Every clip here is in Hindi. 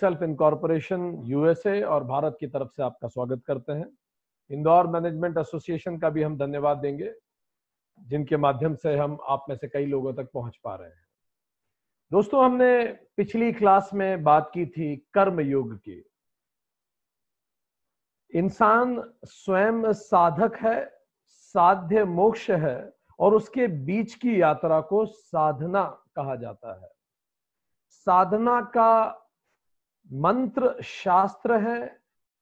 सेल्फ इनकॉर्पोरेशन यूएसए और भारत की तरफ़ से आपका स्वागत करते हैं। इंदौर मैनेजमेंट एसोसिएशन का भी हम धन्यवाद देंगे, जिनके माध्यम से हम आप में से कई लोगों तक पहुँच पा रहे हैं। दोस्तों, हमने पिछली क्लास में बात की थी कर्म योग की। इंसान स्वयं साधक है, साध्य मोक्ष है, और उसके बीच की यात्रा को साधना कहा जाता है। साधना का मंत्र शास्त्र है,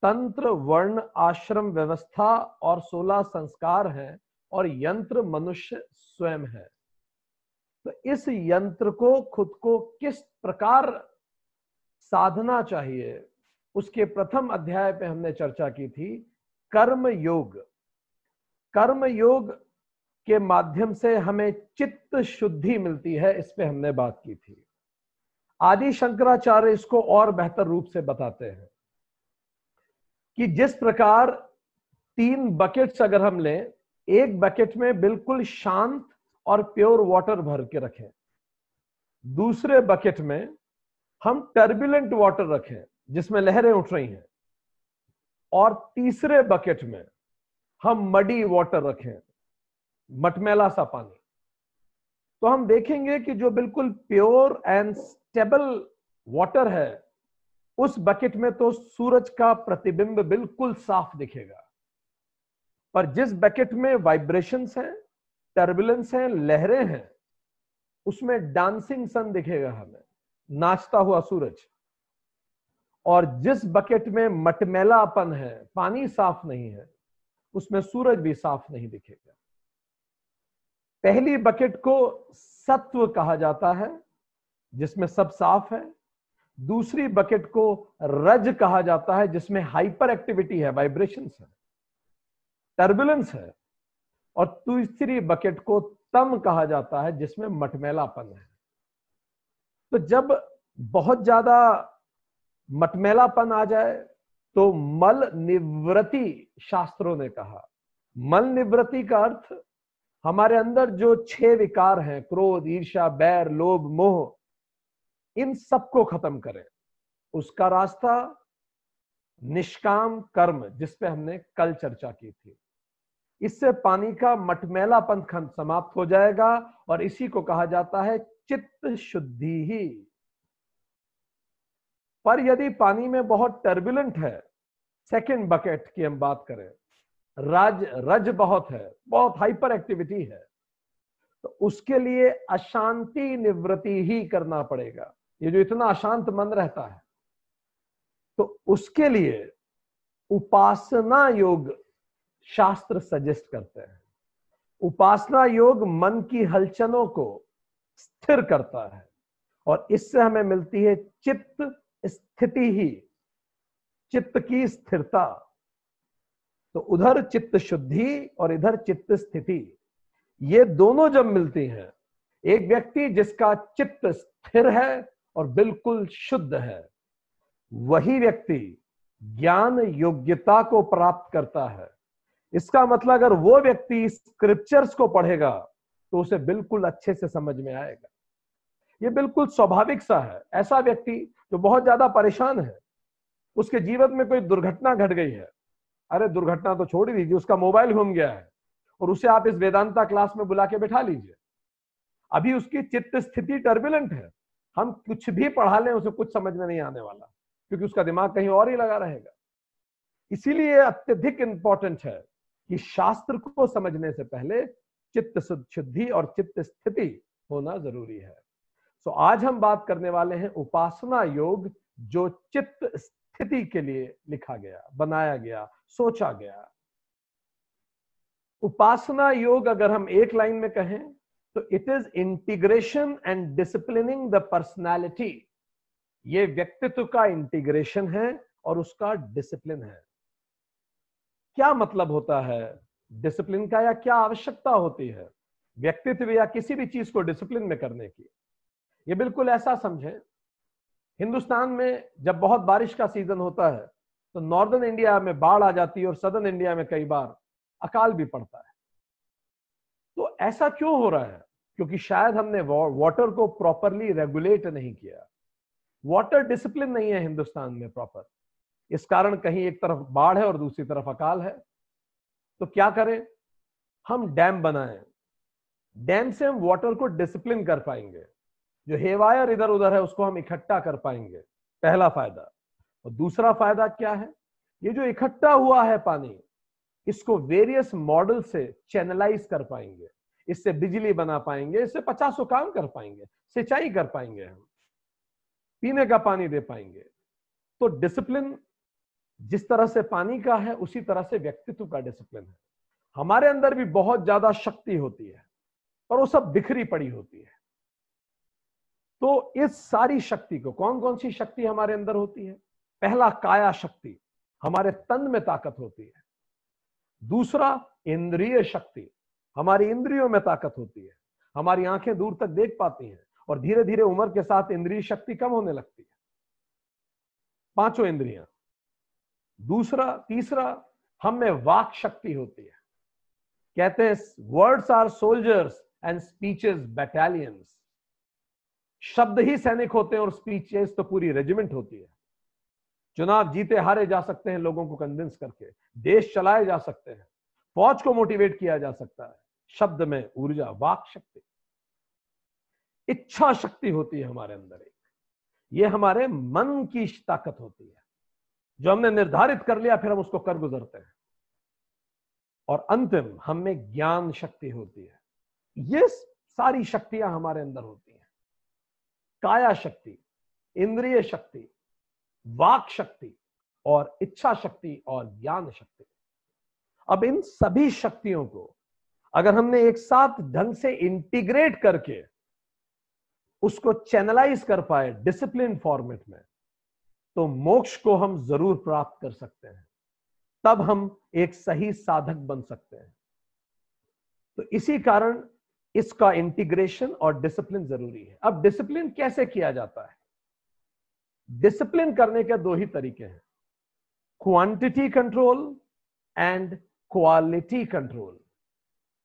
तंत्र वर्ण आश्रम व्यवस्था और सोलह संस्कार हैं और यंत्र मनुष्य स्वयं है। तो इस यंत्र को, खुद को किस प्रकार साधना चाहिए, उसके प्रथम अध्याय पे हमने चर्चा की थी कर्म योग कर्म योग के माध्यम से हमें चित्त शुद्धि मिलती है, इस पे हमने बात की थी। आदि शंकराचार्य इसको और बेहतर रूप से बताते हैं कि जिस प्रकार तीन बकेट्स अगर हम लें, एक बकेट में बिल्कुल शांत और प्योर वाटर भर के रखें। दूसरे बकेट में हम टर्बुलेंट वाटर रखें, जिसमें लहरें उठ रही हैं। और तीसरे बकेट में हम मडी वाटर रखें, मटमैला सा पानी। तो हम देखेंगे कि जो बिल्कुल प्योर एंड स्टेबल वाटर है, उस बकेट में तो सूरज का प्रतिबिंब बिल्कुल साफ़ दिखेगा। पर जिस बकेट में वाइब्रेशंस हैं टर्बुलेंस हैं, लहरें हैं, उसमें डांसिंग सन दिखेगा हमें, नाचता हुआ सूरज। और जिस बकेट में मटमैलापन है, पानी साफ़ नहीं है, उसमें सूरज भी साफ़ नहीं दिखेगा। पहली बकेट को सत्व कहा जाता है जिसमें सब साफ़ है। दूसरी बकेट को रज कहा जाता है, जिसमें हाइपर एक्टिविटी है वाइब्रेशन है टर्बुलेंस है। और तीसरी बकेट को तम कहा जाता है, जिसमें मटमैलापन है। तो जब बहुत ज़्यादा मटमैलापन आ जाए तो मल निवृत्ति शास्त्रों ने कहा। मल निवृत्ति का अर्थ, हमारे अंदर जो छह विकार हैं, क्रोध ईर्षा बैर, लोभ, मोह इन सबको खत्म करें। उसका रास्ता निष्काम कर्म जिसपे हमने कल चर्चा की थी। इससे पानी का मटमैलापन समाप्त हो जाएगा और इसी को कहा जाता है चित्त शुद्धि ही। पर यदि पानी में बहुत टर्बुलेंट है, सेकेंड बकेट की हम बात करें, राज, रज बहुत है, बहुत हाइपर एक्टिविटी है तो उसके लिए अशांति निवृत्ति ही करना पड़ेगा। ये जो इतना अशांत मन रहता है तो उसके लिए उपासना योग शास्त्र सजेस्ट करते हैं। उपासना योग मन की हलचलों को स्थिर करता है और इससे हमें मिलती है चित्त स्थिति ही, चित्त की स्थिरता। तो उधर चित्त शुद्धि और इधर चित्त स्थिति, ये दोनों जब मिलती हैं, एक व्यक्ति जिसका चित्त स्थिर है और बिल्कुल शुद्ध है। वही व्यक्ति ज्ञान योग्यता को प्राप्त करता है। इसका मतलब अगर वो व्यक्ति स्क्रिप्चर्स को पढ़ेगा तो उसे बिल्कुल अच्छे से समझ में आएगा। ये बिल्कुल स्वाभाविक सा है। ऐसा व्यक्ति जो बहुत ज़्यादा परेशान है, उसके जीवन में कोई दुर्घटना घट गई है। अरे, दुर्घटना तो छोड़ दीजिए, उसका मोबाइल घूम गया है और उसे आप इस वेदांता क्लास में बुला के बैठा लीजिए। अभी उसकी चित्त स्थिति टर्बुलेंट है। हम कुछ भी पढ़ा लें, उसे कुछ समझ में नहीं आने वाला, क्योंकि उसका दिमाग कहीं और ही लगा रहेगा। इसीलिए अत्यधिक इंपॉर्टेंट है कि शास्त्र को समझने से पहले चित्त शुद्धि और चित्त स्थिति होना ज़रूरी है। सो आज हम बात करने वाले हैं उपासना योग, जो चित्त स्थिति के लिए लिखा गया, बनाया गया, सोचा गया। उपासना योग अगर हम एक लाइन में कहें तो it is integration and disciplining the personality ये व्यक्तित्व का इंटीग्रेशन है और उसका डिसिप्लिन है। क्या मतलब होता है? डिसिप्लिन का या क्या आवश्यकता होती है? व्यक्तित्व या किसी भी चीज़ को डिसिप्लिन में करने की। ये बिल्कुल ऐसा समझें। हिंदुस्तान में जब बहुत बारिश का सीज़न होता है तो नॉर्दर्न इंडिया में बाढ़ आ जाती है और सदर्न इंडिया में कई बार अकाल भी पड़ता है। तो ऐसा क्यों हो रहा है? क्योंकि शायद हमने वाटर को प्रॉपरली रेगुलेट नहीं किया। वाटर डिसिप्लिन नहीं है हिंदुस्तान में प्रॉपर इस कारण कहीं एक तरफ़ बाढ़ है और दूसरी तरफ़ अकाल है। तो क्या करें? हम डैम बनाएँ। डैम से हम वाटर को डिसिप्लिन कर पाएँगे। जो हेवायर इधर उधर है, उसको हम इकट्ठा कर पाएँगे। पहला फ़ायदा। और दूसरा फ़ायदा क्या है? ये जो इकट्ठा हुआ है पानी, इसको वेरियस मॉडल से चैनलाइज कर पाएँगे। इससे बिजली बना पाएँगे, इससे पचासों काम कर पाएँगे, सिंचाई कर पाएँगे हम, पीने का पानी दे पाएँगे। तो डिसिप्लिन जिस तरह से पानी का है, उसी तरह से व्यक्तित्व का डिसिप्लिन है। हमारे अंदर भी बहुत ज़्यादा शक्ति होती है, और वो सब बिखरी पड़ी होती है। तो इस सारी शक्ति को कौन कौन सी शक्ति हमारे अंदर होती है? पहला, काया शक्ति, हमारे तन में ताकत होती है। दूसरा, इंद्रिय शक्ति हमारी इंद्रियों में ताकत होती है। हमारी आँखें दूर तक देख पाती हैं और धीरे धीरे उम्र के साथ इंद्रिय शक्ति कम होने लगती है। पाँचों इंद्रियाँ। दूसरा, तीसरा, हम में वाक शक्ति होती है। कहते हैं words are soldiers and speeches battalions शब्द ही सैनिक होते हैं और स्पीचेस तो पूरी रेजिमेंट होती है। चुनाव जीते हारे जा सकते हैं लोगों को कन्विंस करके। देश चलाए जा सकते हैं। फौज को मोटिवेट किया जा सकता है। शब्द में ऊर्जा, वाक शक्ति। इच्छा शक्ति होती है हमारे अंदर एक। ये हमारे मन की ताकत होती है। जो हमने निर्धारित कर लिया, फिर हम उसको कर गुजरते हैं। और अंतिम, हम में ज्ञान शक्ति होती है। ये सारी शक्तियाँ हमारे अंदर होती हैं। काया शक्ति, इंद्रिय शक्ति, वाक शक्ति और इच्छा शक्ति और ज्ञान शक्ति। अब इन सभी शक्तियों को अगर हमने एक साथ ढंग से इंटीग्रेट करके उसको चैनलाइज कर पाए डिसिप्लिन फॉर्मेट में तो मोक्ष को हम ज़रूर प्राप्त कर सकते हैं। तब हम एक सही साधक बन सकते हैं। तो इसी कारण इसका इंटीग्रेशन और डिसिप्लिन ज़रूरी है। अब डिसिप्लिन कैसे किया जाता है? डिसिप्लिन करने के दो ही तरीके हैं। Quantity control and quality control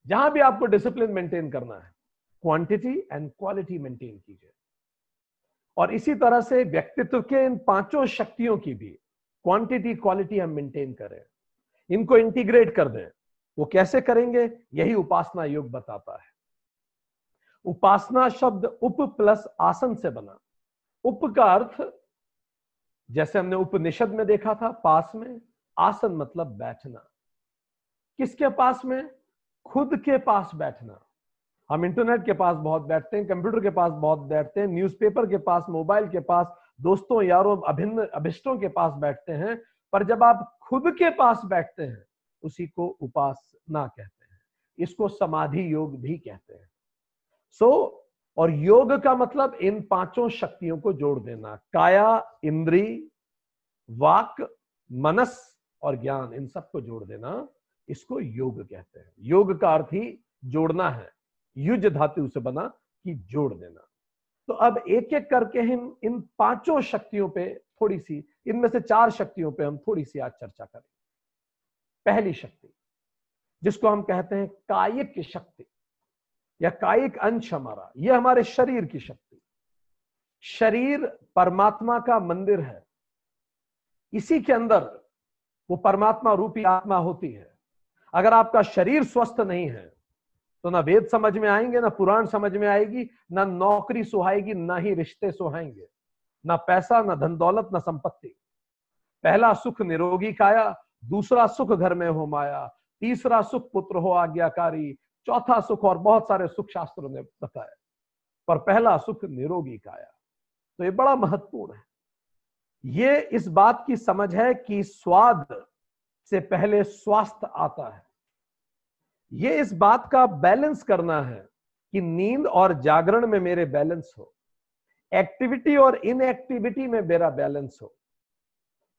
जहाँ भी आपको डिसिप्लिन मेंटेन करना है क्वांटिटी एंड क्वालिटी मेंटेन कीजिए। और इसी तरह से व्यक्तित्व के इन पाँचों शक्तियों की भी क्वांटिटी क्वालिटी हम मेंटेन करें। इनको इंटीग्रेट कर दें। वो कैसे करेंगे? यही उपासना योग बताता है। उपासना शब्द उप प्लस आसन से बना। उप का अर्थ, जैसे हमने उपनिषद में देखा था, पास में आसन मतलब बैठना। किसके पास में? खुद के पास बैठना। हम इंटरनेट के पास बहुत बैठते हैं कंप्यूटर के पास बहुत बैठते हैं न्यूज़पेपर के पास मोबाइल के पास दोस्तों यारों अभिन्न अभिष्टों के पास बैठते हैं पर जब आप खुद के पास बैठते हैं उसी को उपासना कहते हैं। इसको समाधि योग भी कहते हैं। सो so, और योग का मतलब इन पाँचों शक्तियों को जोड़ देना। काया इंद्री वाक मनस और ज्ञान इन सबको जोड़ देना। इसको योग कहते हैं। योग का अर्थ ही जोड़ना है। युज धातु से बना कि जोड़ देना। तो अब एक एक करके हम इन पाँचों शक्तियों पे थोड़ी सी, इनमें से चार शक्तियों पे हम थोड़ी सी आज चर्चा करें। पहली शक्ति, जिसको हम कहते हैं कायिक की शक्ति या कायिक अंश हमारा यह हमारे शरीर की शक्ति। शरीर परमात्मा का मंदिर है। इसी के अंदर वो परमात्मा रूपी आत्मा होती है। अगर आपका शरीर स्वस्थ नहीं है तो ना वेद समझ में आएँगे, ना पुराण समझ में आएगी, ना नौकरी सुहाएगी, ना ही रिश्ते सुहाएँगे। ना पैसा, ना धन दौलत, ना संपत्ति। पहला सुख निरोगी काया, दूसरा सुख घर में हो माया, तीसरा सुख पुत्र हो आज्ञाकारी, चौथा सुख और बहुत सारे सुख शास्त्रों ने बताया। पर पहला सुख निरोगी काया। तो ये बड़ा महत्वपूर्ण है। ये इस बात की समझ है कि स्वाद से पहले स्वास्थ्य आता है। ये इस बात का बैलेंस करना है कि नींद और जागरण में मेरे बैलेंस हो। एक्टिविटी और इनएक्टिविटी में मेरा बैलेंस हो।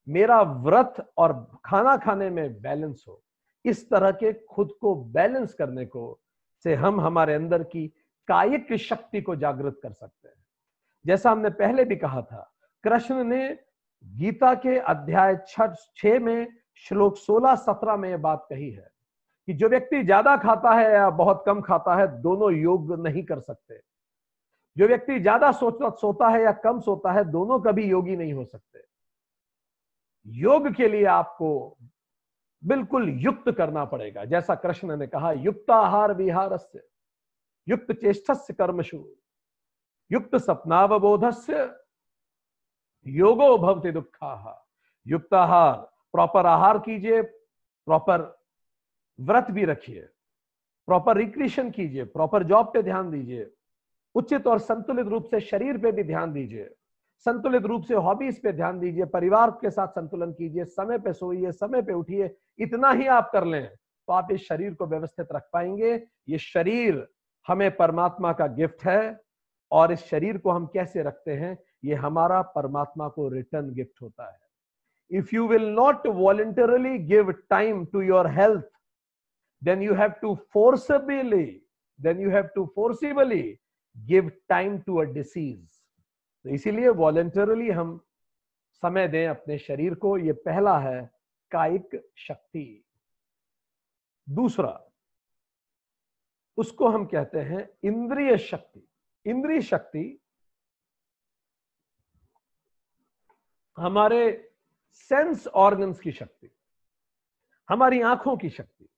मेरा व्रत और खाना खाने में बैलेंस हो। इस तरह के खुद को बैलेंस करने को से हम हमारे अंदर की कायिक शक्ति को जागृत कर सकते हैं। जैसा हमने पहले भी कहा था, कृष्ण ने गीता के अध्याय छठ छ में श्लोक 16 17 में यह बात कही है कि जो व्यक्ति ज़्यादा खाता है या बहुत कम खाता है, दोनों योग नहीं कर सकते। जो व्यक्ति ज़्यादा सोचता, सोता है या कम सोता है, दोनों कभी योगी नहीं हो सकते। योग के लिए आपको बिल्कुल युक्त करना पड़ेगा। जैसा कृष्ण ने कहा, युक्ताहार विहार से युक्त चेष्ट कर्मशु युक्त सपनावबोधस्य, योगो भवति दुखा। युक्ताहार प्रॉपर आहार कीजिए प्रॉपर व्रत भी रखिए प्रॉपर रिक्रिएशन कीजिए प्रॉपर जॉब पे ध्यान दीजिए, उचित और संतुलित रूप से शरीर पे भी ध्यान दीजिए, संतुलित रूप से हॉबीज पे ध्यान दीजिए, परिवार के साथ संतुलन कीजिए, समय पे सोइए, समय पे उठिए, इतना ही आप कर लें तो आप इस शरीर को व्यवस्थित रख पाएँगे। ये शरीर हमें परमात्मा का गिफ्ट है और इस शरीर को हम कैसे रखते हैं, ये हमारा परमात्मा को रिटर्न गिफ्ट होता है। If you will not voluntarily give time to your health then you have to forcibly then you have to forcibly give time to a disease तो इसीलिए वॉलेंटरली हम समय दें अपने शरीर को। ये पहला है कायिक शक्ति। दूसरा, उसको हम कहते हैं इंद्रिय शक्ति। इंद्रिय शक्ति हमारे सेंस ऑर्गन्स की शक्ति, हमारी आँखों की शक्ति।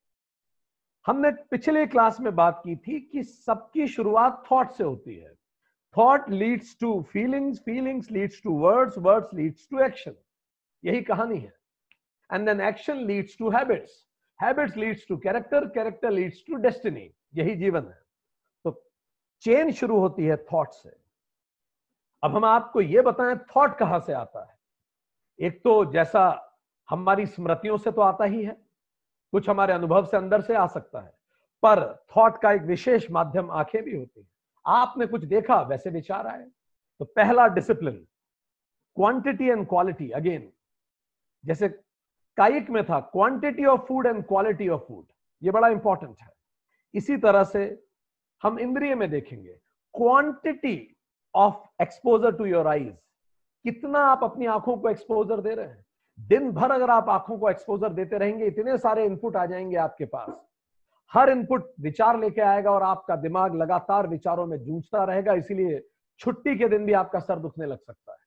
हमने पिछले क्लास में बात की थी कि सबकी शुरुआत थॉट से होती है। Thought leads to feelings feelings leads to words words leads to action यही कहानी है। And then action leads to habits habits leads to character character leads to destiny यही जीवन है। तो चेन शुरू होती है थॉट से। अब हम आपको यह बताएँ थॉट कहाँ से आता है। एक तो जैसा हमारी स्मृतियों से तो आता ही है, कुछ हमारे अनुभव से अंदर से आ सकता है, पर थॉट का एक विशेष माध्यम आँखें भी होती है। आपने कुछ देखा, वैसे विचार आए। तो पहला discipline quantity and quality again जैसे काइक में था quantity of food and quality of food ये बड़ा इंपॉर्टेंट है। इसी तरह से हम इंद्रिय में देखेंगे quantity of exposure to your eyes कितना आप अपनी आँखों को एक्सपोजर दे रहे हैं। दिन भर अगर आप आँखों को एक्सपोजर देते रहेंगे, इतने सारे इनपुट आ जाएँगे आपके पास। हर इनपुट विचार लेके आएगा और आपका दिमाग लगातार विचारों में जूझता रहेगा, इसीलिए छुट्टी के दिन भी आपका सर दुखने लग सकता है।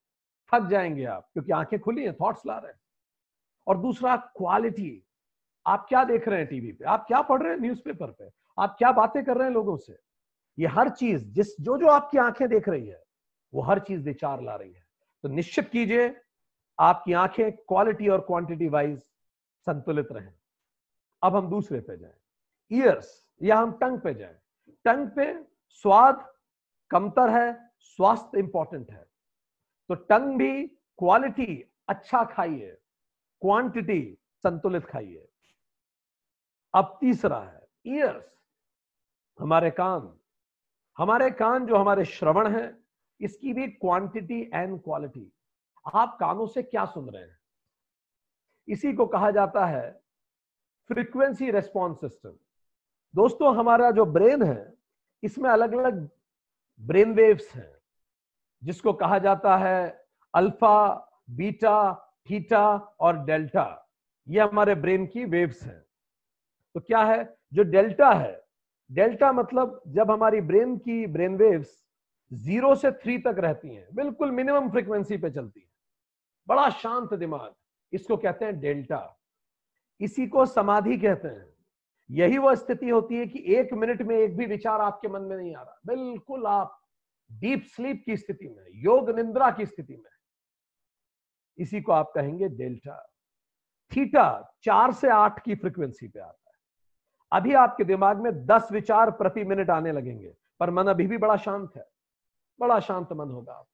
थक जाएँगे आप, क्योंकि आँखें खुली हैं थॉट्स ला रहे हैं। और दूसरा क्वालिटी आप क्या देख रहे हैं टीवी पे? आप क्या पढ़ रहे हैं न्यूज़पेपर पे? आप क्या बातें कर रहे हैं लोगों से? ये हर चीज़, जिस, जो जो आपकी आँखें देख रही है, वो हर चीज़ विचार ला रही है। तो निश्चित कीजिए, आपकी आँखें क्वालिटी और क्वांटिटी वाइज संतुलित रहें। अब हम दूसरे पे जाएँ। ईयर्स या हम टंग पे जाएँ। टंग पे स्वाद कमतर है, स्वास्थ्य इंपॉर्टेंट है। तो टंग भी क्वालिटी अच्छा खाइए क्वांटिटी संतुलित खाइए। अब तीसरा है ईयर्स हमारे कान। हमारे कान जो हमारे श्रवण है इसकी भी क्वांटिटी एंड क्वालिटी आप कानों से क्या सुन रहे हैं? इसी को कहा जाता है फ्रीक्वेंसी रेस्पॉन्स सिस्टम दोस्तों, हमारा जो ब्रेन है, इसमें अलग अलग ब्रेन वेव्स हैं, जिसको कहा जाता है अल्फ़ा बीटा थीटा और डेल्टा ये हमारे ब्रेन की वेव्स हैं। तो क्या है? जो डेल्टा है डेल्टा मतलब जब हमारी ब्रेन की ब्रेन वेव्स ज़ीरो से थ्री तक रहती हैं, बिल्कुल मिनिमम फ्रीक्वेंसी पे चलती है। बड़ा शांत दिमाग, इसको कहते हैं डेल्टा। इसी को समाधि कहते हैं। यही वह स्थिति होती है कि एक मिनट में एक भी विचार आपके मन में नहीं आ रहा। बिल्कुल आप डीप स्लीप की स्थिति में, योग निंद्रा की स्थिति में। इसी को आप कहेंगे डेल्टा। थीटा चार से आठ की फ्रीक्वेंसी पे आता है। अभी आपके दिमाग में दस विचार प्रति मिनट आने लगेंगे, पर मन अभी भी बड़ा शांत है। बड़ा शांत मन होगा आप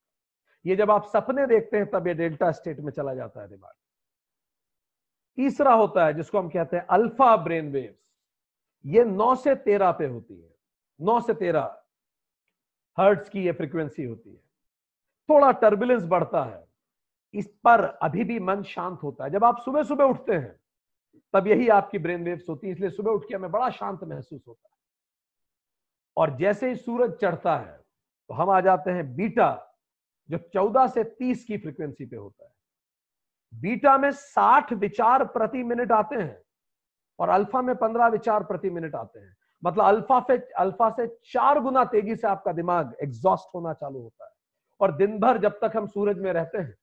ये जब आप सपने देखते हैं, तब ये डेल्टा स्टेट में चला जाता है दिमाग तीसरा होता है, जिसको हम कहते हैं अल्फ़ा ब्रेन वेव्स। ये नौ से तेरह पे होती है। नौ से तेरह हर्ट्स की ये फ्रीक्वेंसी होती है। थोड़ा टर्बुलेंस बढ़ता है। इस पर अभी भी मन शांत होता है। जब आप सुबह सुबह उठते हैं, तब यही आपकी ब्रेन वेव्स होती है। इसलिए सुबह उठ के हमें बड़ा शांत महसूस होता है। और जैसे ही सूरज चढ़ता है तो हम आ जाते हैं बीटा, जो 14 से 30 की फ्रीक्वेंसी पे होता है। बीटा में 60 विचार प्रति मिनट आते हैं और अल्फ़ा में 15 विचार प्रति मिनट आते हैं। मतलब अल्फ़ा से अल्फ़ा से चार गुना तेज़ी से आपका दिमाग एग्जॉस्ट होना चालू होता है। और दिन भर जब तक हम सूरज में रहते हैं,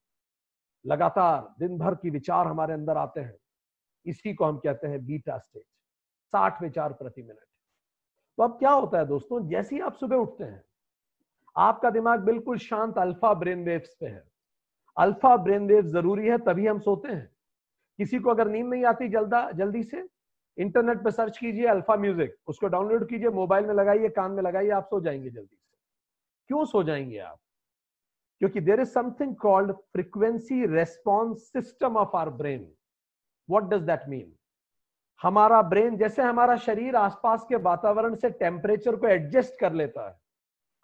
लगातार दिन भर की विचार हमारे अंदर आते हैं। इसी को हम कहते हैं बीटा स्टेज साठ विचार प्रति मिनट। तो अब क्या होता है दोस्तों? जैसे ही आप सुबह उठते हैं आपका दिमाग बिल्कुल शांत अल्फ़ा ब्रेन वेव्स पे है। अल्फ़ा ब्रेन वेव ज़रूरी है, तभी हम सोते हैं। किसी को अगर नींद नहीं आती जल्दा, जल्दी से, इंटरनेट पे सर्च कीजिए अल्फ़ा म्यूज़िक, उसको डाउनलोड कीजिए, मोबाइल में लगाइए, कान में लगाइए, आप सो जाएँगे जल्दी से। क्यों सो जाएँगे आप? क्योंकि there is something called frequency response system of our brain what does that mean हमारा ब्रेन जैसे हमारा शरीर आसपास के वातावरण से टेम्परेचर को एडजस्ट कर लेता है।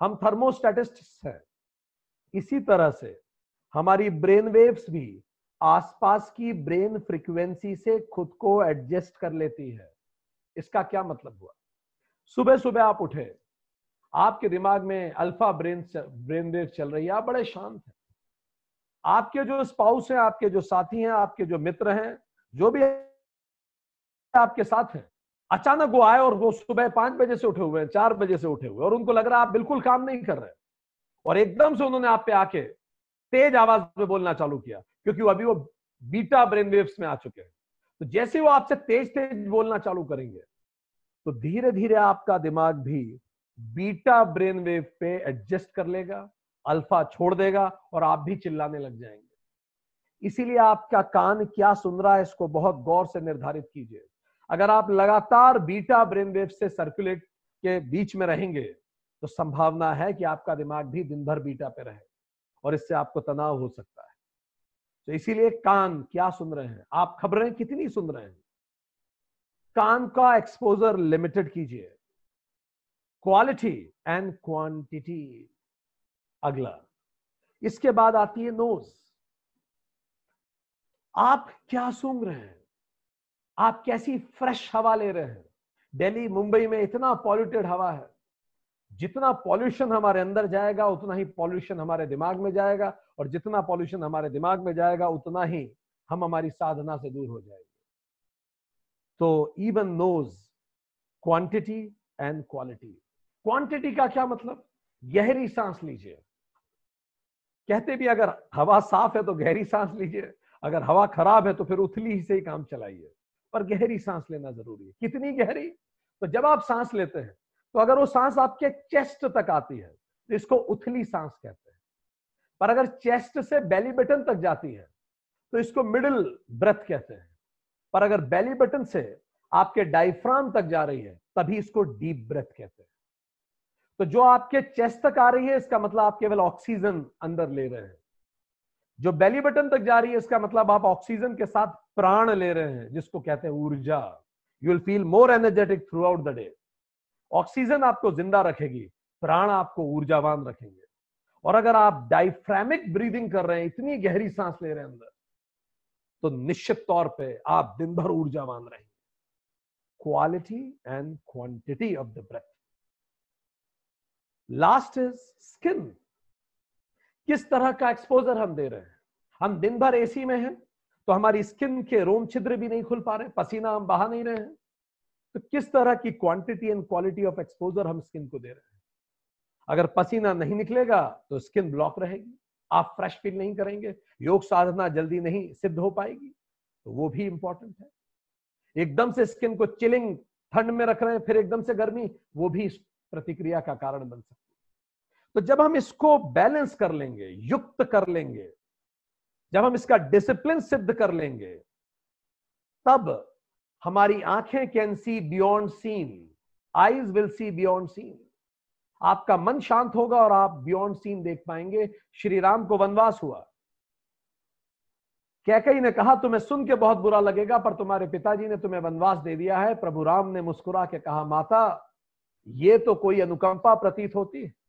हम थर्मोस्टेटिस्ट हैं। इसी तरह से हमारी ब्रेन वेव्स भी आसपास की ब्रेन फ्रीक्वेंसी से खुद को एडजस्ट कर लेती है। इसका क्या मतलब हुआ? सुबह सुबह आप उठे, आपके दिमाग में अल्फ़ा ब्रेन ब्रेन वेव चल रही है, आप बड़े शांत हैं। आपके जो स्पाउस हैं, आपके जो साथी हैं, आपके जो मित्र हैं, जो भी आपके साथ हैं अचानक वो आए और वो सुबह पाँच बजे से उठे हुए हैं, चार बजे से उठे हुए और उनको लग रहा है आप बिल्कुल काम नहीं कर रहे और एकदम से उन्होंने आप पे आके तेज आवाज़ में बोलना चालू किया, क्योंकि वो अभी वो बीटा ब्रेन वेव्स में आ चुके हैं। तो जैसे वो आपसे तेज तेज बोलना चालू करेंगे तो धीरे धीरे आपका दिमाग भी बीटा ब्रेन वेव पे एडजस्ट कर लेगा, अल्फ़ा छोड़ देगा और आप भी चिल्लाने लग जाएँगे। इसीलिए आपका कान क्या सुन रहा है इसको बहुत गौर से निर्धारित कीजिए। अगर आप लगातार बीटा ब्रेन वेव से सर्कुलेट के बीच में रहेंगे तो संभावना है कि आपका दिमाग भी दिन भर बीटा पे रहे और इससे आपको तनाव हो सकता है। तो इसीलिए कान क्या सुन रहे हैं? आप खबरें कितनी सुन रहे हैं? कान का एक्सपोजर लिमिटेड कीजिए। क्वालिटी एंड क्वांटिटी अगला। इसके बाद आती है नोज़ आप क्या सूंघ रहे हैं? आप कैसी फ्रेश हवा ले रहे हैं? दिल्ली, मुंबई में इतना पॉल्यूटेड हवा है। जितना पॉल्यूशन हमारे अंदर जाएगा, उतना ही पॉल्यूशन हमारे दिमाग में जाएगा, और जितना पॉल्यूशन हमारे दिमाग में जाएगा, उतना ही हम हमारी साधना से दूर हो जाएँगे। तो even nose quantity and quality quantity का क्या मतलब? गहरी सांस लीजिए। कहते भी अगर हवा साफ़ है तो गहरी सांस लीजिए, अगर हवा खराब है तो फिर उथली ही से ही काम चलाइए। पर गहरी सांस लेना ज़रूरी है। कितनी गहरी? तो जब आप सांस लेते हैं तो अगर वो सांस आपके चेस्ट तक आती है तो इसको उथली सांस कहते हैं। पर अगर चेस्ट से बेली बटन तक जाती है तो इसको मिडिल ब्रेथ कहते हैं। पर अगर बेली बटन से आपके डाइफ्राम तक जा रही है, तभी इसको डीप ब्रेथ कहते हैं। तो जो आपके चेस्ट तक आ रही है, इसका मतलब आप केवल ऑक्सीजन अंदर ले रहे हैं। जो बेली बटन तक जा रही है, इसका मतलब आप ऑक्सीजन के साथ प्राण ले रहे हैं, जिसको कहते हैं ऊर्जा। You will feel more energetic throughout the day oxygen आपको ज़िंदा रखेगी, प्राण आपको ऊर्जावान रखेंगे। और अगर आप डाइफ्रेमिक ब्रीदिंग कर रहे हैं, इतनी गहरी सांस ले रहे हैं अंदर तो निश्चित तौर पे आप दिन भर ऊर्जावान रहेंगे। Quality and quantity of the breath last is skin किस तरह का एक्सपोजर हम दे रहे हैं? हम दिन भर एसी में हैं तो हमारी स्किन के रोम छिद्र भी नहीं खुल पा रहे, पसीना हम बहा नहीं रहे हैं। तो किस तरह की quantity and quality of exposure हम स्किन को दे रहे हैं? अगर पसीना नहीं निकलेगा तो स्किन ब्लॉक रहेगी, आप फ्रेश फील नहीं करेंगे, योग साधना जल्दी नहीं सिद्ध हो पाएगी तो वो भी इंपॉर्टेंट है। एकदम से स्किन को चिलिंग ठंड में रख रहे हैं, फिर एकदम से गर्मी, वो भी प्रतिक्रिया का कारण बन सकता है। तो जब हम इसको बैलेंस कर लेंगे, युक्त कर लेंगे, जब हम इसका डिसिप्लिन सिद्ध कर लेंगे, तब हमारी आँखें can see beyond scene eyes will see beyond scene आपका मन शांत होगा और आप बियॉन्ड सीन देख पाएँगे। श्री राम को वनवास हुआ। कैकई ने कहा, तुम्हें सुन के बहुत बुरा लगेगा, पर तुम्हारे पिताजी ने तुम्हें वनवास दे दिया है। प्रभु राम ने मुस्कुरा के कहा, माता, ये तो कोई अनुकंपा प्रतीत होती है।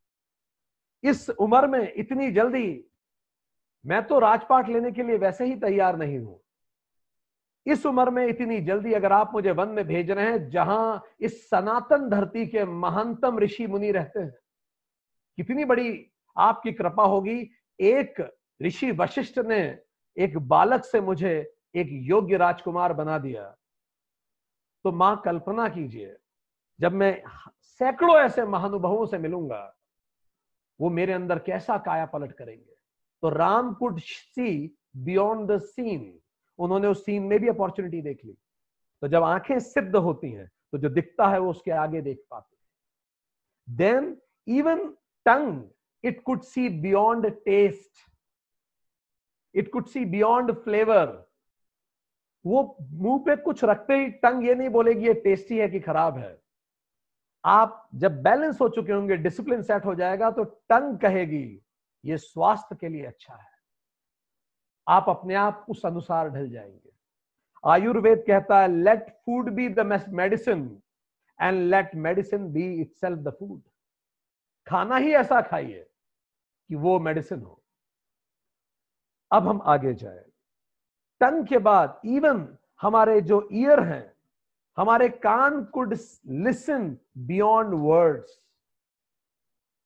इस उम्र में इतनी जल्दी? मैं तो राजपाट लेने के लिए वैसे ही तैयार नहीं हूँ। इस उम्र में इतनी जल्दी अगर आप मुझे वन में भेज रहे हैं, जहाँ इस सनातन धरती के महानतम ऋषि मुनि रहते हैं, कितनी बड़ी आपकी कृपा होगी। एक ऋषि वशिष्ठ ने एक बालक से मुझे एक योग्य राजकुमार बना दिया। तो माँ कल्पना कीजिए, जब मैं सैकड़ों ऐसे महानुभवों से मिलूँगा वो मेरे अंदर कैसा काया पलट करेंगे? तो Ram could see beyond the scene उन्होंने उस सीन में भी अपॉर्चुनिटी देख ली। तो जब आँखें सिद्ध होती हैं तो जो दिखता है वो उसके आगे देख पाते then even tongue it could see beyond taste it could see beyond flavour वो मुँह पे कुछ रखते ही टंग ये नहीं बोलेगी, ये टेस्टी है कि खराब है। आप जब बैलेंस हो चुके होंगे, डिसिप्लिन सेट हो जाएगा तो टंग कहेगी, ये स्वास्थ्य के लिए अच्छा है। आप अपने आप उस अनुसार ढल जाएँगे। आयुर्वेद कहता है let food be the medicine and let medicine be itself the food खाना ही ऐसा खाइए कि वो मेडिसिन हो। अब हम आगे जाए। टंग के बाद इवन हमारे जो ईयर हैं हमारे कान कुड लिसन बियॉन्ड वर्ड्स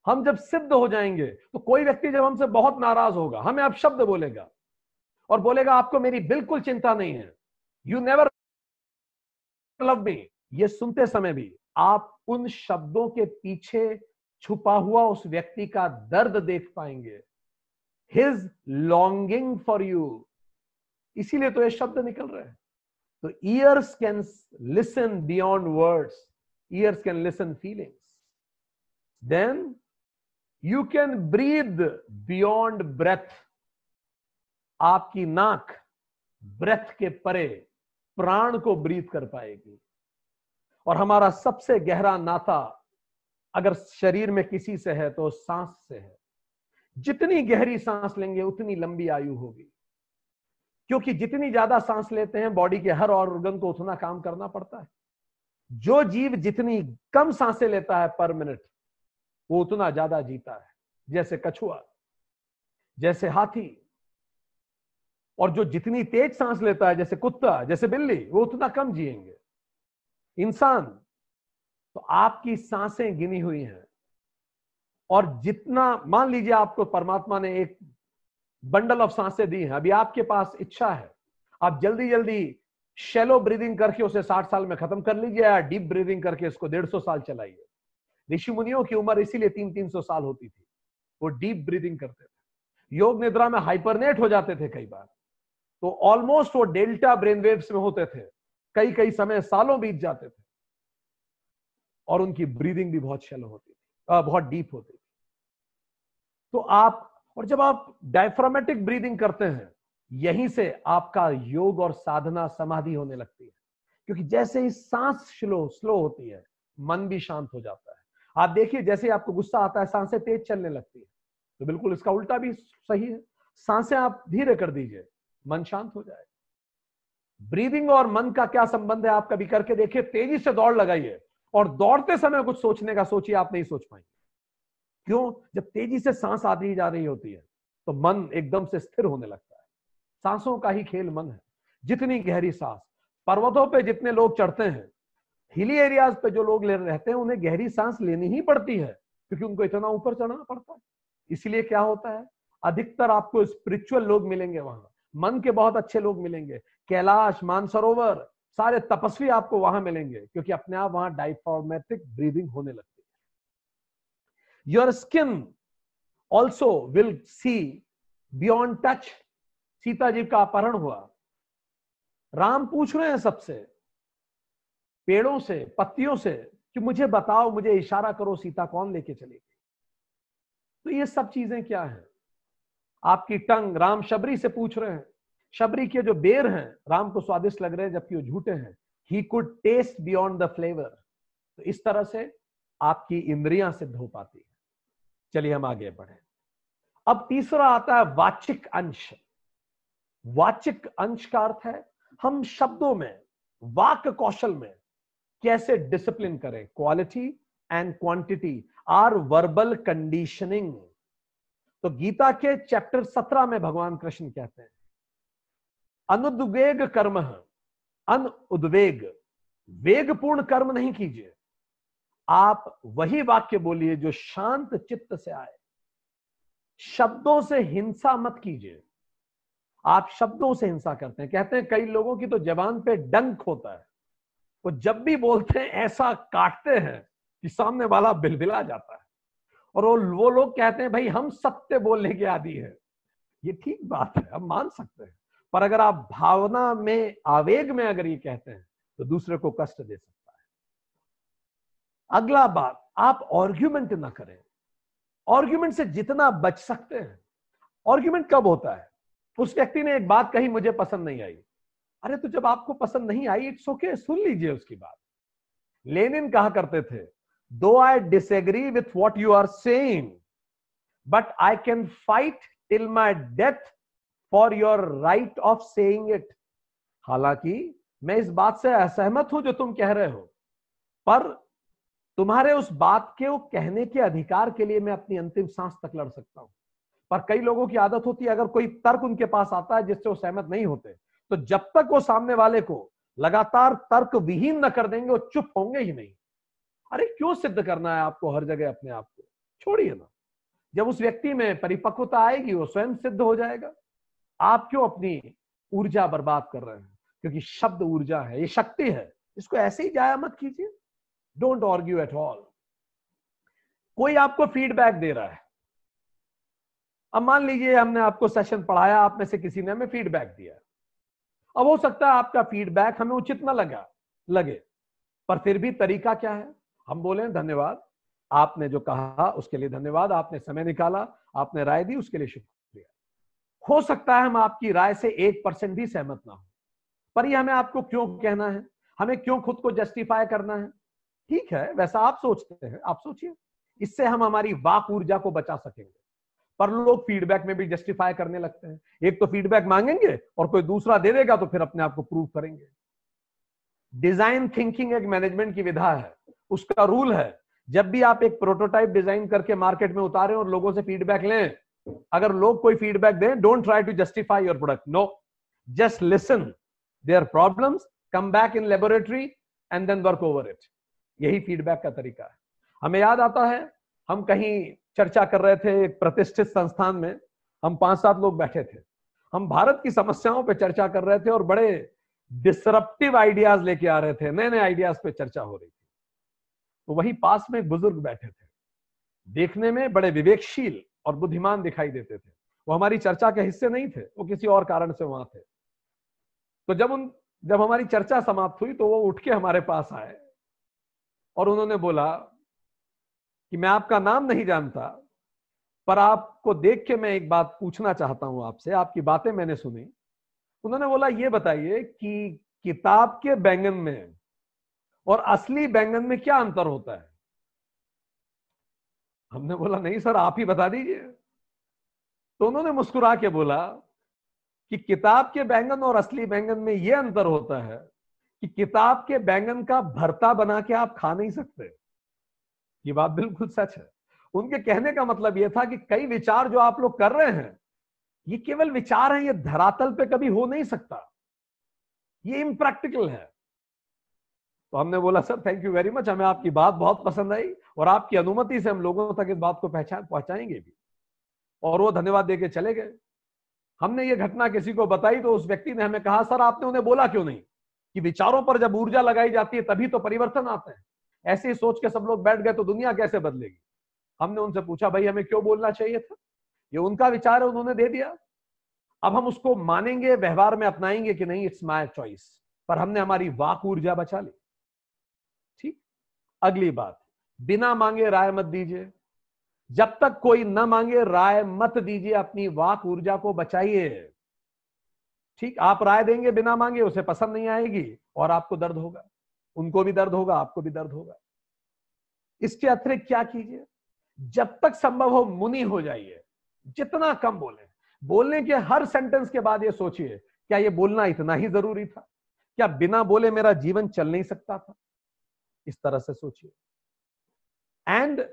हम जब सिद्ध हो जाएँगे तो कोई व्यक्ति जब हमसे बहुत नाराज़ होगा, हमें अब शब्द बोलेगा और बोलेगा, आपको मेरी बिल्कुल चिंता नहीं है। यू नेवर लव मी ये सुनते समय भी आप उन शब्दों के पीछे छुपा हुआ उस व्यक्ति का दर्द देख पाएँगे। हिज लॉन्गिंग फॉर यू इसीलिए तो ये शब्द निकल रहे हैं। तो ears can listen beyond words ears can listen feelings then you can breathe beyond breath आपकी नाक ब्रेथ के परे प्राण को ब्रीथ कर पाएगी। और हमारा सबसे गहरा नाता अगर शरीर में किसी से है तो सांस से है। जितनी गहरी सांस लेंगे, उतनी लंबी आयु होगी। क्योंकि जितनी ज़्यादा सांस लेते हैं बॉडी के हर ऑर्गन को उतना काम करना पड़ता है। जो जीव जितनी कम साँसें लेता है पर मिनट वो उतना ज़्यादा जीता है। जैसे कछुआ, जैसे हाथी, और जो जितनी तेज सांस लेता है, जैसे कुत्ता, जैसे बिल्ली, वो उतना कम जिएँगे। इंसान तो आपकी साँसें गिनी हुई हैं। और जितना, मान लीजिए आपको परमात्मा ने एक बंडल ऑफ़ साँसें दी हैं। अभी आपके पास इच्छा है। आप जल्दी जल्दी शेलो ब्रीदिंग करके उसे साठ साल में खत्म कर लीजिए या डीप ब्रीदिंग करके इसको डेढ़ सौ साल चलाइए। ऋषि मुनियों की उम्र इसीलिए तीन तीन सौ साल होती थी। वो डीप ब्रीदिंग करते थे। योग निद्रा में हाइपरनेट हो जाते थे कई बार। तो ऑलमोस्ट वो डेल्टा ब्रेन वेव्स में होते थे। कई कई समय सालों बीत जाते थे। और उनकी ब्रीदिंग भी बहुत शेलो होती थी। बहुत डीप होती थी। तो आप और जब आप डायफ्रामेटिक ब्रीदिंग करते हैं, यहीं से आपका योग और साधना समाधि होने लगती है। क्योंकि जैसे ही सांस स्लो स्लो होती है, मन भी शांत हो जाता है। आप देखिए, जैसे ही आपको गुस्सा आता है, साँसें तेज चलने लगती है। तो बिल्कुल इसका उल्टा भी सही है। साँसें आप धीरे कर दीजिए, मन शांत हो जाए। ब्रीदिंग और मन का क्या संबंध है, आप कभी करके देखिए, तेज़ी से दौड़ लगाइए। और दौड़ते समय कुछ सोचने का सोचिए, आप नहीं सोच पाएँगे। क्यों? जब तेज़ी से सांस आती जा रही होती है तो मन एकदम से स्थिर होने लगता है। सांसों का ही खेल मन है। जितनी गहरी सांस, पर्वतों पे जितने लोग चढ़ते हैं हिली एरियाज़ पे जो लोग ले रहते हैं, उन्हें गहरी सांस लेनी ही पड़ती है, क्योंकि उनको इतना ऊपर चढ़ना पड़ता है। इसलिए क्या होता है? अधिकतर आपको स्पिरिचुअल लोग मिलेंगे वहाँ। मन के बहुत अच्छे लोग मिलेंगे। कैलाश, मानसरोवर, सारे तपस्वी आपको वहाँ मिलेंगे, क्योंकि अपने आप वहाँ डाइफॉर्मेटिक ब्रीदिंग होने लगती your skin also will see beyond touch Sita ji का अपहरण हुआ राम पूछ रहे हैं सबसे पेड़ों से पत्तियों से कि मुझे बताओ मुझे इशारा करो सीता कौन लेके चलेगी तो ये सब चीज़ें क्या है आपकी टंग राम शबरी से पूछ रहे हैं शबरी के जो बेर हैं राम को स्वादिष्ट लग रहे हैं जबकि वो झूठे हैं he could taste beyond the flavour तो इस तरह से आपकी इंद्रियाँ सिद्ध हो पाती है चलिए हम आगे बढ़े। अब तीसरा आता है वाचिक अंश। वाचिक अंश का अर्थ है, हम शब्दों में, वाक कौशल में कैसे डिसिप्लिन करें? Quality and quantity our verbal conditioning तो गीता के चैप्टर सत्रह में भगवान कृष्ण कहते हैं, अनुद्वेग कर्म अन उद्वेग, वेगपूर्ण कर्म नहीं कीजिए। आप वही वाक्य बोलिए जो शांत चित्त से आए। शब्दों से हिंसा मत कीजिए। आप शब्दों से हिंसा करते हैं। कहते हैं, कई लोगों की तो जवान पे डंक होता है। वो जब भी बोलते हैं, ऐसा काटते हैं कि सामने वाला बिलबिला जाता है। और वो वो लोग कहते हैं, भाई, हम सत्य बोलने के आदि है। ये ठीक बात है, हम मान सकते हैं। पर अगर आप भावना में, आवेग में अगर ये कहते हैं तो दूसरे को कष्ट दे सकता अगला बात, आप ऑर्ग्यूमेंट ना करें। ऑर्ग्यूमेंट से जितना बच सकते हैं। आर्ग्यूमेंट कब होता है? उस व्यक्ति ने एक बात कही, मुझे पसंद नहीं आई। अरे तो जब आपको पसंद नहीं आई इट्स ओके सुन लीजिए उसकी बात। लेनिन कहा करते थे though I disagree with what you are saying but I can fight till my death for your right of saying it हालाँकि, मैं इस बात से असहमत हूँ जो तुम कह रहे हो, पर तुम्हारे उस बात के वो कहने के अधिकार के लिए मैं अपनी अंतिम सांस तक लड़ सकता हूँ। पर कई लोगों की आदत होती है, अगर कोई तर्क उनके पास आता है जिससे वो सहमत नहीं होते तो जब तक वो सामने वाले को लगातार तर्क विहीन न कर देंगे, वो चुप होंगे ही नहीं। अरे, क्यों सिद्ध करना है आपको हर जगह अपने आप को? छोड़िए ना। जब उस व्यक्ति में परिपक्वता आएगी, वो स्वयं सिद्ध हो जाएगा। आप क्यों अपनी ऊर्जा बर्बाद कर रहे हैं? क्योंकि शब्द ऊर्जा है, ये शक्ति है। इसको ऐसे ही जाया मत कीजिए। डोंट आर्ग्यू एट ऑल कोई आपको फीडबैक दे रहा है। अब मान लीजिए हमने आपको सेशन पढ़ाया, आप में से किसी ने हमें फीडबैक दिया। अब हो सकता है आपका फीडबैक हमें उचित ना लगा, लगे। पर फिर भी तरीका क्या है? हम बोले, धन्यवाद। आपने जो कहा, उसके लिए धन्यवाद। आपने समय निकाला, आपने राय दी, उसके लिए शुक्रिया। हो सकता है हम आपकी राय से एक परसेंट भी सहमत ना हो। पर यह हमें आपको क्यों कहना है? हमें क्यों खुद को जस्टिफाई करना है? ठीक है, वैसा आप सोचते हैं, आप सोचिए। इससे हम हमारी वाक ऊर्जा को बचा सकेंगे। पर लोग फीडबैक में भी जस्टिफाई करने लगते हैं। एक तो फीडबैक मांगेंगे और कोई दूसरा दे देगा तो फिर अपने आप को प्रूव करेंगे। डिज़ाइन थिंकिंग एक मैनेजमेंट की विधा है। उसका रूल है, जब भी आप एक प्रोटोटाइप डिज़ाइन करके मार्केट में उतारें और लोगों से फीडबैक लें, अगर लोग कोई फीडबैक दें don't try to justify your product no just listen their problems come back in laboratory and then work over it यही फीडबैक का तरीका है। हमें याद आता है, हम कहीं चर्चा कर रहे थे एक प्रतिष्ठित संस्थान में, हम पाँच सात लोग बैठे थे। हम भारत की समस्याओं पर चर्चा कर रहे थे और बड़े डिसरप्टिव आइडियाज़ लेके आ रहे थे नए नए आइडियाज़ पे चर्चा हो रही थी। तो वही पास में बुज़ुर्ग बैठे थे। देखने में बड़े विवेकशील और बुद्धिमान दिखाई देते थे। वो हमारी चर्चा के हिस्से नहीं थे, वो किसी और कारण से वहाँ थे। तो जब उन, जब हमारी चर्चा समाप्त हुई तो वो उठ के हमारे पास आए और उन्होंने बोला कि मैं आपका नाम नहीं जानता, पर आपको देख के मैं एक बात पूछना चाहता हूँ आपसे, आपकी बातें मैंने सुनी। उन्होंने बोला, ये बताइए कि किताब के बैंगन में और असली बैंगन में क्या अंतर होता है? हमने बोला, नहीं सर, आप ही बता दीजिए। तो उन्होंने मुस्कुरा के बोला कि किताब के बैंगन और असली बैंगन में यह अंतर होता है कि किताब के बैंगन का भरता बना के आप खा नहीं सकते। ये बात बिल्कुल सच है। उनके कहने का मतलब यह था कि कई विचार जो आप लोग कर रहे हैं, ये केवल विचार है, ये धरातल पे कभी हो नहीं सकता। ये इम्प्रैक्टिकल है। तो हमने बोला, sir thank you very much हमें आपकी बात बहुत पसंद आई और आपकी अनुमति से हम लोगों तक इस बात को पहचान, पहुंचाएँगे भी। और वो धन्यवाद देके चले गए। हमने ये घटना किसी को बताई तो उस व्यक्ति ने हमें कहा, सर, आपने उन्हें बोला क्यों नहीं? कि विचारों पर जब ऊर्जा लगाई जाती है, तभी तो परिवर्तन आते हैं। ऐसे ही सोच के सब लोग बैठ गए तो दुनिया कैसे बदलेगी? हमने उनसे पूछा, भाई, हमें क्यों बोलना चाहिए था? ये उनका विचार है, उन्होंने दे दिया। अब हम उसको मानेंगे, व्यवहार में अपनाएँगे कि नहीं इट्स माई चॉइस पर हमने हमारी वाक ऊर्जा बचा ली। ठीक? अगली बात, बिना मांगे राय मत दीजिए। जब तक कोई न मांगे, राय मत दीजिए, अपनी वाक ऊर्जा को बचाइए। ठीक, आप राय देंगे, बिना मांगे उसे पसंद नहीं आएगी और आपको दर्द होगा। उनको भी दर्द होगा, आपको भी दर्द होगा। इसके अतिरिक्त क्या कीजिए? जब तक संभव हो, मुनि हो जाइए। जितना कम बोले। बोलने के हर सेंटेंस के बाद ये सोचिए, क्या ये बोलना इतना ही ज़रूरी था? क्या बिना बोले मेरा जीवन चल नहीं सकता था? इस तरह से सोचिए। एंड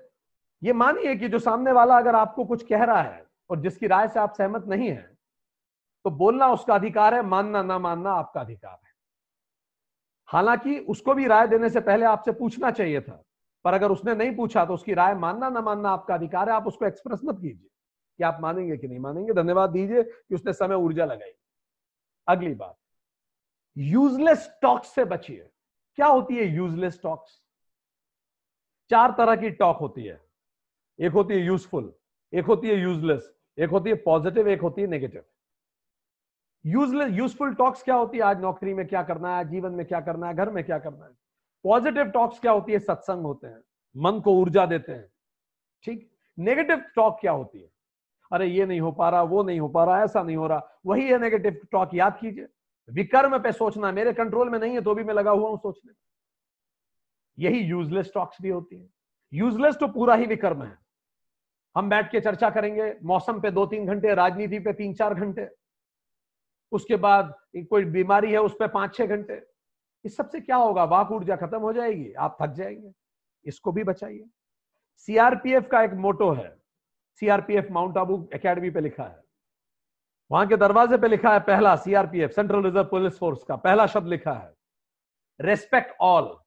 ये मानिए कि जो सामने वाला अगर आपको कुछ कह रहा है और जिसकी राय से आप सहमत नहीं है तो बोलना उसका अधिकार है, मानना ना मानना आपका अधिकार है। हालाँकि उसको भी राय देने से पहले आपसे पूछना चाहिए था, पर अगर उसने नहीं पूछा तो उसकी राय मानना ना मानना आपका अधिकार है, आप उसको एक्सप्रेस मत कीजिए। कि आप मानेंगे कि नहीं मानेंगे, धन्यवाद दीजिए कि उसने समय ऊर्जा लगाई। अगली बात यूजलेस टॉक्स से बचिए। क्या होती है यूजलेस टॉक्स चार तरह की टॉक होती है। एक होती है यूजफुल एक होती है यूजलेस एक होती है पॉजिटिव एक होती है नेगेटिव यूजलेस, यूजफुल टॉक्स क्या होती है? आज नौकरी में क्या करना है? जीवन में क्या करना है? घर में क्या करना है? पॉजिटिव टॉक्स क्या होती है? सत्संग होते हैं। मन को ऊर्जा देते हैं। ठीक? नेगेटिव टॉक क्या होती है? अरे, ये नहीं हो पा रहा, वो नहीं हो पा रहा, ऐसा नहीं हो रहा। वही है नेगेटिव टॉक, याद कीजिए। विकर्म पे सोचना, मेरे कंट्रोल में नहीं है तो भी मैं लगा हुआ हूँ सोचने। यही यूजलेस टॉक्स भी होती है। यूजलेस तो पूरा ही विकर्म है। हम बैठ के चर्चा करेंगे, मौसम पे दो तीन घंटे, राजनीति पे तीन चार घंटे। उसके बाद कोई बीमारी है, उस पर पाँच छह घंटे। इस सबसे क्या होगा? वाक ऊर्जा खत्म हो जाएगी, आप थक जाएँगे। इसको भी बचाइए। सीआरपीएफ का एक मोटो है। सीआरपीएफ माउंट आबू एकेडमी पे लिखा है। वहाँ के दरवाजे पे लिखा है पहला CRPF central reserve police force का पहला शब्द लिखा है। रेस्पेक्ट ऑल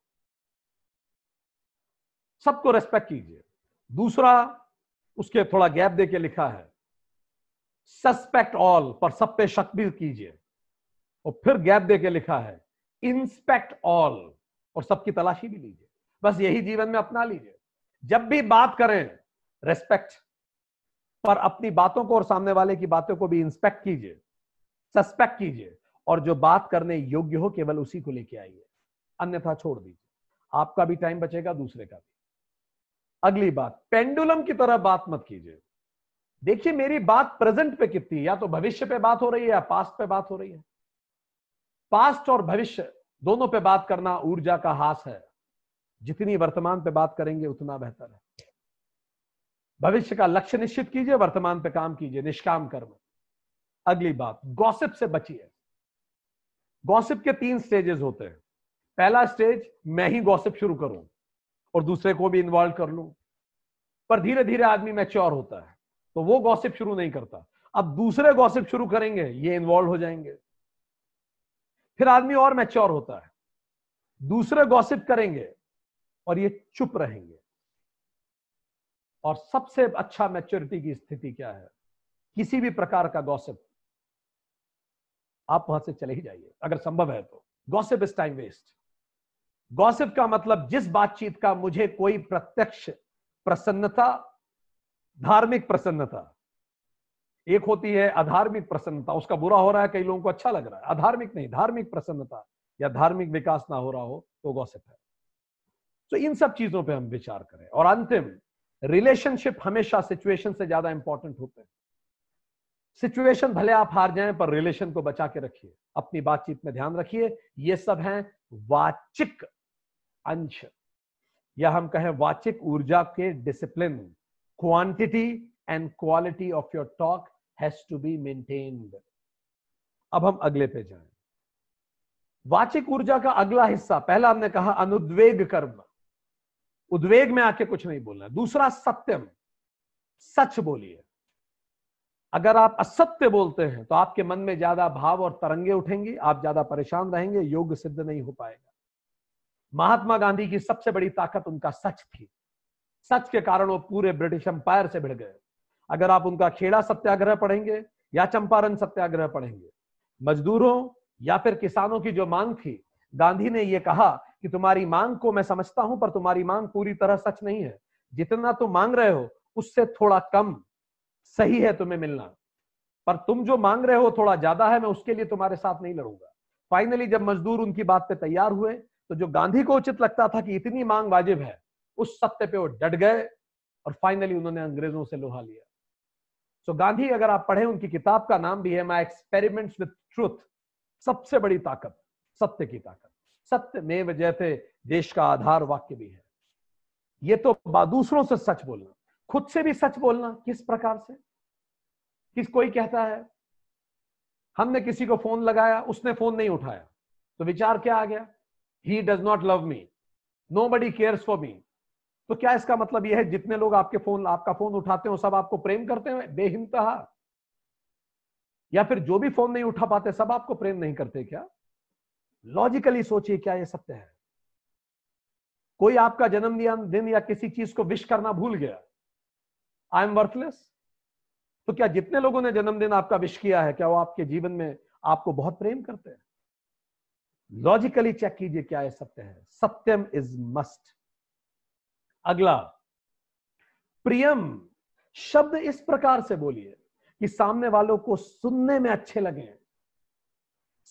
सबको रेस्पेक्ट कीजिए। दूसरा, उसके थोड़ा गैप देके लिखा है। सस्पेक्ट ऑल पर सब पे शक भी कीजिए। और फिर गैप देके लिखा है इंस्पेक्ट ऑल और सबकी तलाशी भी लीजिए। बस यही जीवन में अपना लीजिए। जब भी बात करें रेस्पेक्ट पर अपनी बातों को और सामने वाले की बातों को भी इंस्पेक्ट कीजिए सस्पेक्ट कीजिए, और जो बात करने योग्य हो, केवल उसी को लेके आइए। अन्यथा छोड़ दीजिए। आपका भी टाइम बचेगा, दूसरे का भी। अगली बात पेंडुलम की तरह बात मत कीजिए। देखिए मेरी बात प्रेजेंट पे कितनी या तो भविष्य पे बात हो रही है या पास्ट पे बात हो रही है। पास्ट और भविष्य, दोनों पे बात करना ऊर्जा का हास है। जितनी वर्तमान पे बात करेंगे उतना बेहतर है। भविष्य का लक्ष्य निश्चित कीजिए, वर्तमान पे काम कीजिए, निष्काम कर्म। अगली बात गॉसिप से बचिए। गॉसिप के तीन स्टेजेस होते हैं। पहला स्टेज मैं ही गॉसिप शुरू करूँ और दूसरे को भी इन्वॉल्व कर लूँ। पर धीरे धीरे आदमी मैच्योर होता है। तो वो गॉसिप शुरू नहीं करता। अब दूसरे गॉसिप शुरू करेंगे, ये इन्वॉल्व हो जाएँगे। फिर आदमी और मैच्योर होता है। दूसरे गॉसिप करेंगे और ये चुप रहेंगे। और सबसे अच्छा मैच्योरिटी की स्थिति क्या है? किसी भी प्रकार का गॉसिप आप वहाँ से चले ही जाइए, अगर संभव है तो। Gossip is time waste gossip का मतलब जिस बातचीत का मुझे कोई प्रत्यक्ष प्रसन्नता धार्मिक प्रसन्नता। एक होती है अधार्मिक प्रसन्नता, उसका बुरा हो रहा है, कई लोगों को अच्छा लग रहा है। अधार्मिक नहीं, धार्मिक प्रसन्नता या धार्मिक विकास ना हो रहा हो तो गॉसिप है। तो इन सब चीज़ों पे हम विचार करें। और अंतिम रिलेशनशिप हमेशा सिचुएशन से ज़्यादा इंपॉर्टेंट होते हैं। सिचुएशन भले आप हार जाएँ, पर रिलेशन को बचा के रखिए। अपनी बातचीत में ध्यान रखिए। ये सब हैं वाचिक अंश। या हम कहें वाचिक ऊर्जा के discipline quantity and quality of your talk has to be maintained अब हम अगले पे जाएँ। वाचिक ऊर्जा का अगला हिस्सा, पहला हमने कहा अनुद्वेग कर्म। उद्वेग में आके कुछ नहीं बोलना। दूसरा सत्यम। सच बोलिए। अगर आप असत्य बोलते हैं तो आपके मन में ज़्यादा भाव और तरंगे उठेंगी, आप ज़्यादा परेशान रहेंगे, योग सिद्ध नहीं हो पाएगा। महात्मा गांधी की सबसे बड़ी ताकत उनका सच थी। सच के कारण वो पूरे ब्रिटिश अंपायर से भिड़ गए। अगर आप उनका खेड़ा सत्याग्रह पढ़ेंगे या चंपारण सत्याग्रह पढ़ेंगे, मजदूरों या फिर किसानों की जो मांग थी, गांधी ने यह कहा कि तुम्हारी मांग को मैं समझता हूँ, पर तुम्हारी मांग पूरी तरह सच नहीं है। जितना तुम मांग रहे हो, उससे थोड़ा कम सही है तुम्हें मिलना। पर तुम जो मांग रहे हो, थोड़ा ज़्यादा है, मैं उसके लिए तुम्हारे साथ नहीं लड़ूँगा। फाइनली जब मजदूर उनकी बात पे तैयार हुए तो जो गांधी को उचित लगता था कि इतनी मांग वाजिब है उस सत्य पे वो डट गए और फाइनली उन्होंने अंग्रेज़ों से लोहा लिया। सो so, गांधी अगर आप पढ़े उनकी किताब का नाम भी है माई एक्सपेरिमेंट्स विथ ट्रूथ सबसे बड़ी ताकत सत्य की ताकत। सत्य में जयते देश का आधार वाक्य भी है। ये तो दूसरों से सच बोलना खुद से भी सच बोलना किस प्रकार से? किस कोई कहता है हमने किसी को फ़ोन लगाया उसने फ़ोन नहीं उठाया तो विचार क्या आ गया? He does not love me nobody cares for me तो क्या इसका मतलब यह है, जितने लोग आपके फ़ोन, आपका फ़ोन उठाते हो सब आपको प्रेम करते हैं? बेहिंतहा या फिर जो भी फ़ोन नहीं उठा पाते, सब आपको प्रेम नहीं करते क्या? लॉजिकली सोचिए क्या यह सत्य है। कोई आपका जन्मदिन दिन या किसी चीज़ को विश करना भूल गया। आई एम वर्थलेस तो क्या जितने लोगों ने जन्मदिन आपका विश किया है, क्या वो आपके जीवन में आपको बहुत प्रेम करते हैं? लॉजिकली चेक कीजिए क्या यह सत्य है। सत्यम इज़ मस्ट अगला, प्रियम, शब्द इस प्रकार से बोलिए कि सामने वालों को सुनने में अच्छे लगे।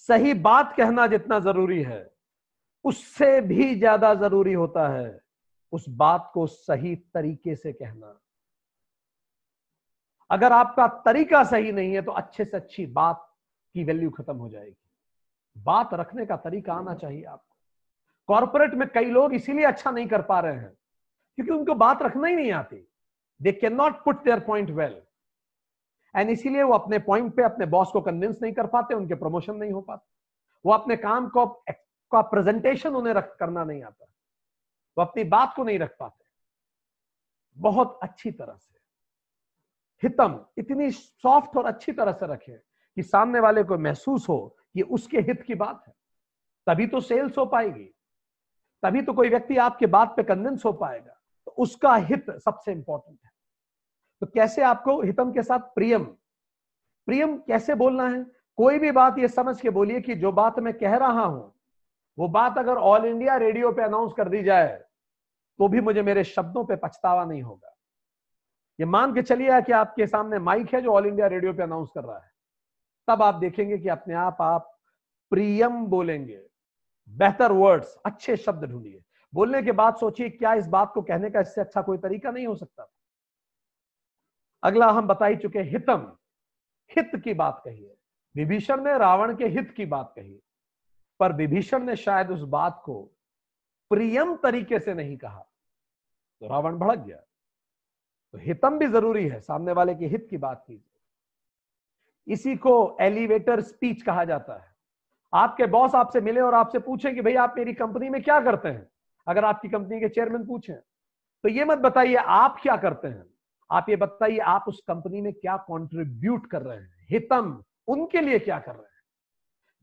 सही बात कहना जितना ज़रूरी है, उससे भी ज़्यादा ज़रूरी होता है उस बात को सही तरीके से कहना। अगर आपका तरीका सही नहीं है तो अच्छे से अच्छी बात की वैल्यू खत्म हो जाएगी। बात रखने का तरीका आना चाहिए आपको। कॉरपोरेट में कई लोग इसीलिए अच्छा नहीं कर पा रहे हैं क्योंकि उनको बात रखना ही नहीं आती। They can not put their point well and इसीलिए वो अपने पॉइंट पे, अपने बॉस को कन्विंस नहीं कर पाते, उनके प्रमोशन नहीं हो पाते। वो अपने काम को, का प्रेजेंटेशन उन्हें रख, करना नहीं आता। वो अपनी बात को नहीं रख पाते। बहुत अच्छी तरह से। हितम, इतनी सॉफ्ट और अच्छी तरह से रखे कि सामने वाले को महसूस हो कि उसके हित की बात है। तभी तो सेल्स हो पाएगी। तभी तो कोई व्यक्ति आपके बात पे कन्विंस हो पाएगा। तो उसका हित सबसे इंपॉर्टेंट है। तो कैसे आपको हितम के साथ प्रियम? प्रियम कैसे बोलना है? कोई भी बात ये समझ के बोलिए कि जो बात मैं कह रहा हूँ, वो बात अगर ऑल इंडिया रेडियो पे अनाउंस कर दी जाए तो भी मुझे मेरे शब्दों पे पछतावा नहीं होगा। ये मान के चलिए कि आपके सामने माइक है जो ऑल इंडिया रेडियो पे अनाउंस कर रहा है। तब आप देखेंगे कि अपने आप आप प्रियम बोलेंगे। बेहतर वर्ड्स अच्छे शब्द ढूंढिए। बोलने के बाद सोचिए क्या इस बात को कहने का इससे अच्छा कोई तरीका नहीं हो सकता। अगला हम बता ही चुके हितम, हित की बात कही है विभीषण ने रावण के हित की बात कही, पर विभीषण ने शायद उस बात को प्रियम तरीके से नहीं कहा। तो रावण भड़क गया। तो हितम भी ज़रूरी है, सामने वाले के हित की बात कीजिए। इसी को एलिवेटर स्पीच कहा जाता है। आपके बॉस आपसे मिले और आपसे पूछे कि भाई आप मेरी कंपनी में क्या करते हैं? अगर आपकी कंपनी के चेयरमैन पूछे तो ये मत बताइए आप क्या करते हैं। आप ये बताइए आप उस कंपनी में क्या कंट्रीब्यूट कर रहे हैं। हितम, उनके लिए क्या कर रहे हैं।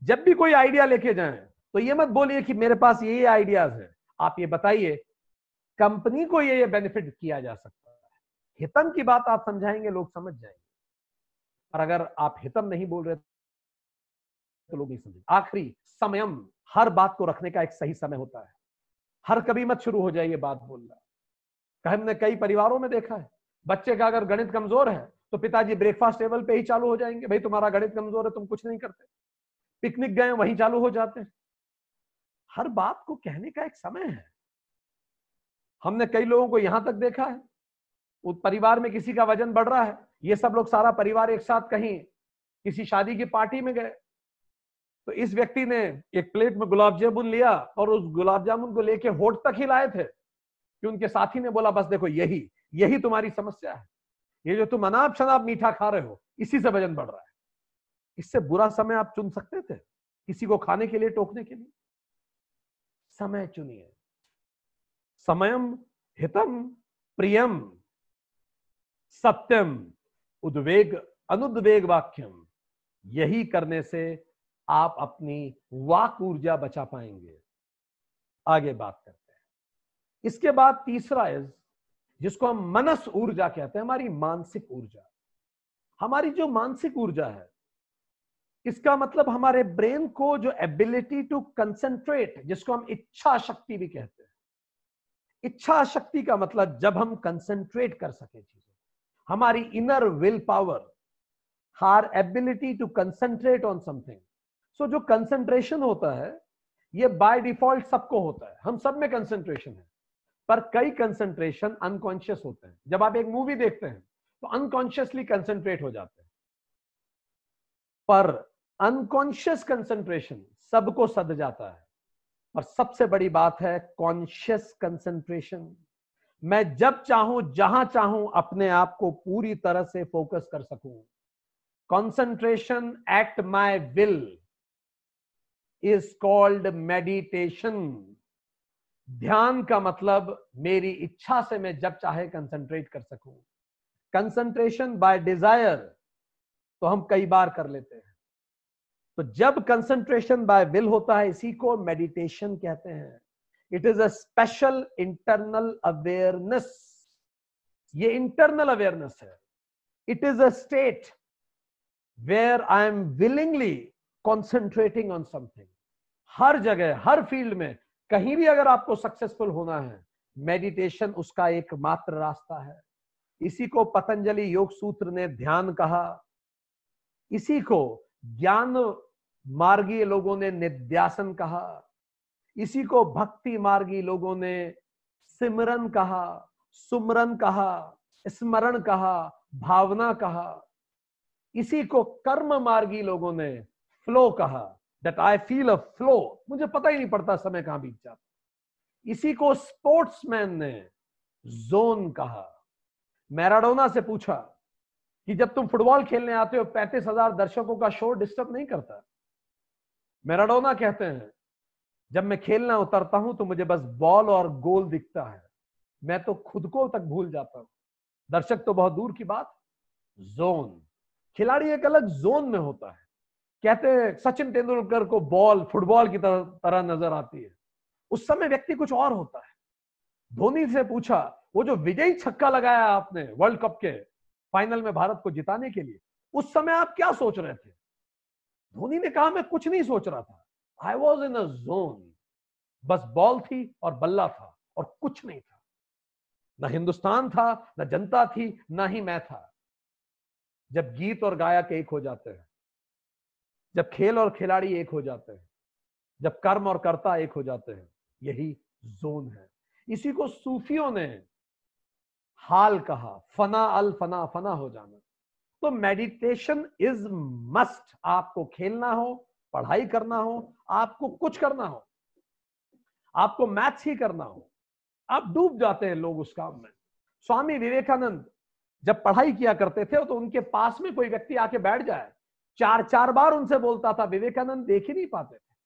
जब भी कोई आइडिया लेके जाए तो ये मत बोलिए कि मेरे पास ये आइडियाज़ है। आप ये बताइए, कंपनी को ये ये बेनिफिट किया जा सकता है। हितम की बात आप समझाएँगे, लोग समझ जाएँगे। और अगर आप हितम नहीं बोल रहे तो लोग नहीं समझेंगे। आखिरी, समयम, हर बात को रखने का एक सही समय होता है। हर कभी मत शुरू हो जाए ये बात बोलना। हमने कई परिवारों में देखा है, बच्चे का अगर गणित कमज़ोर है तो पिताजी ब्रेकफास्ट टेबल पे ही चालू हो जाएँगे, भाई, तुम्हारा गणित कमज़ोर है, तुम कुछ नहीं करते। पिकनिक गए, वहीं चालू हो जाते हैं। हर बात को कहने का एक समय है। हमने कई लोगों को यहाँ तक देखा है, उस परिवार में किसी का वज़न बढ़ रहा है, ये सब लोग सारा परिवार एक साथ कहीं किसी शादी की पार्टी में गए तो इस व्यक्ति ने एक प्लेट में गुलाब जामुन लिया और उस गुलाब जामुन को लेके होठ तक ही लाए थे कि उनके साथी ने बोला, बस देखो, यही यही तुम्हारी समस्या है। ये जो तुम अनाप शनाप मीठा खा रहे हो, इसी से वज़न बढ़ रहा है। इससे बुरा समय आप चुन सकते थे, किसी को खाने के लिए टोकने के लिए। समय चुनिए। समयम हितम प्रियम सत्यम उद्वेग अनुद्वेग वाक्यम। यही करने से आप अपनी वाक ऊर्जा बचा पाएँगे। आगे बात करते हैं। इसके बाद तीसरा इज़ जिसको हम मनस ऊर्जा कहते हैं, हमारी मानसिक ऊर्जा। हमारी जो मानसिक ऊर्जा है, इसका मतलब हमारे ब्रेन को जो एबिलिटी टू कंसेंट्रेट जिसको हम इच्छा शक्ति भी कहते हैं। इच्छा शक्ति का मतलब जब हम कंसेंट्रेट कर सके चीज़ों हमारी inner will power our ability to concentrate on something so जो कंसेंट्रेशन होता है, ये बाय डिफ़ॉल्ट सबको होता है। हम सब में कंसेंट्रेशन है। पर कई कंसेंट्रेशन अनकॉन्शियस होते हैं। जब आप एक मूवी देखते हैं तो अनकॉन्शियसली कंसेंट्रेट हो जाते हैं। पर अनकॉन्शियस कंसेंट्रेशन सबको सद जाता है। और सबसे बड़ी बात है कॉन्शियस कंसेंट्रेशन मैं जब चाहूँ, जहाँ चाहूँ, अपने आप को पूरी तरह से फोकस कर सकूँ। Concentration at my will is called meditation ध्यान का मतलब मेरी इच्छा से मैं जब चाहे कंसंट्रेट कर सकूँ। कंसंट्रेशन बाय डिज़ायर तो हम कई बार कर लेते हैं। तो जब कंसंट्रेशन बाय विल होता है, इसी को मेडिटेशन कहते हैं। It is a special internal awareness ये इंटरनल अवेयरनेस है। It is a state where I am willingly concentrating on something हर जगह, हर फ़ील्ड में कहीं भी अगर आपको सक्सेसफुल होना है मेडिटेशन उसका एक मात्र रास्ता है। इसी को पतंजलि योग सूत्र ने ध्यान कहा। इसी को ज्ञान मार्गी लोगों ने निध्यासन कहा। इसी को भक्ति मार्गी लोगों ने सिमरन कहा, सुमरन कहा, स्मरण कहा, भावना कहा। इसी को कर्म मार्गी लोगों ने फ्लो कहा that I feel a flow मुझे पता ही नहीं पड़ता समय कहाँ बीत जाता। इसी को स्पोर्ट्समैन ने जोन कहा। मैराडोना से पूछा कि जब तुम फुटबॉल खेलने आते हो, पैंतीस हज़ार दर्शकों का शो डिस्टर्ब नहीं करता? मैराडोना कहते हैं, जब मैं खेलना उतरता हूँ तो मुझे बस बॉल और गोल दिखता है। मैं तो खुद को तक भूल जाता हूँ। दर्शक तो बहुत दूर की बात जोन खिलाड़ी एक अलग जोन में होता है। कहते हैं, सचिन तेंदुलकर को बॉल फुटबॉल की तरह तरह नज़र आती है। उस समय व्यक्ति कुछ और होता है। धोनी से पूछा, वो जो विजयी छक्का लगाया आपने वर्ल्ड कप के फाइनल में भारत को जिताने के लिए, उस समय आप क्या सोच रहे थे? धोनी ने कहा, मैं कुछ नहीं सोच रहा था। आई वॉज़ इन जोन बस बॉल थी और बल्ला था और कुछ नहीं था। न हिंदुस्तान था, न जनता थी, ना ही मैं था। जब गीत और गायक एक हो जाते हैं जब खेल और खिलाड़ी एक हो जाते हैं, जब कर्म और कर्ता एक हो जाते हैं, यही जोन है। इसी को सूफियों ने हाल कहा, फना अल फना फना हो जाना। तो मेडिटेशन इज़ मस्ट। आपको खेलना हो, पढ़ाई करना हो, आपको कुछ करना हो, आपको मैथ्स ही करना हो, आप डूब जाते हैं लोग उस काम में। स्वामी विवेकानंद जब पढ़ाई किया करते थे तो उनके पास में कोई व्यक्ति आके बैठ जाए चार चार बार उनसे बोलता था, विवेकानंद देख ही नहीं पाते थे।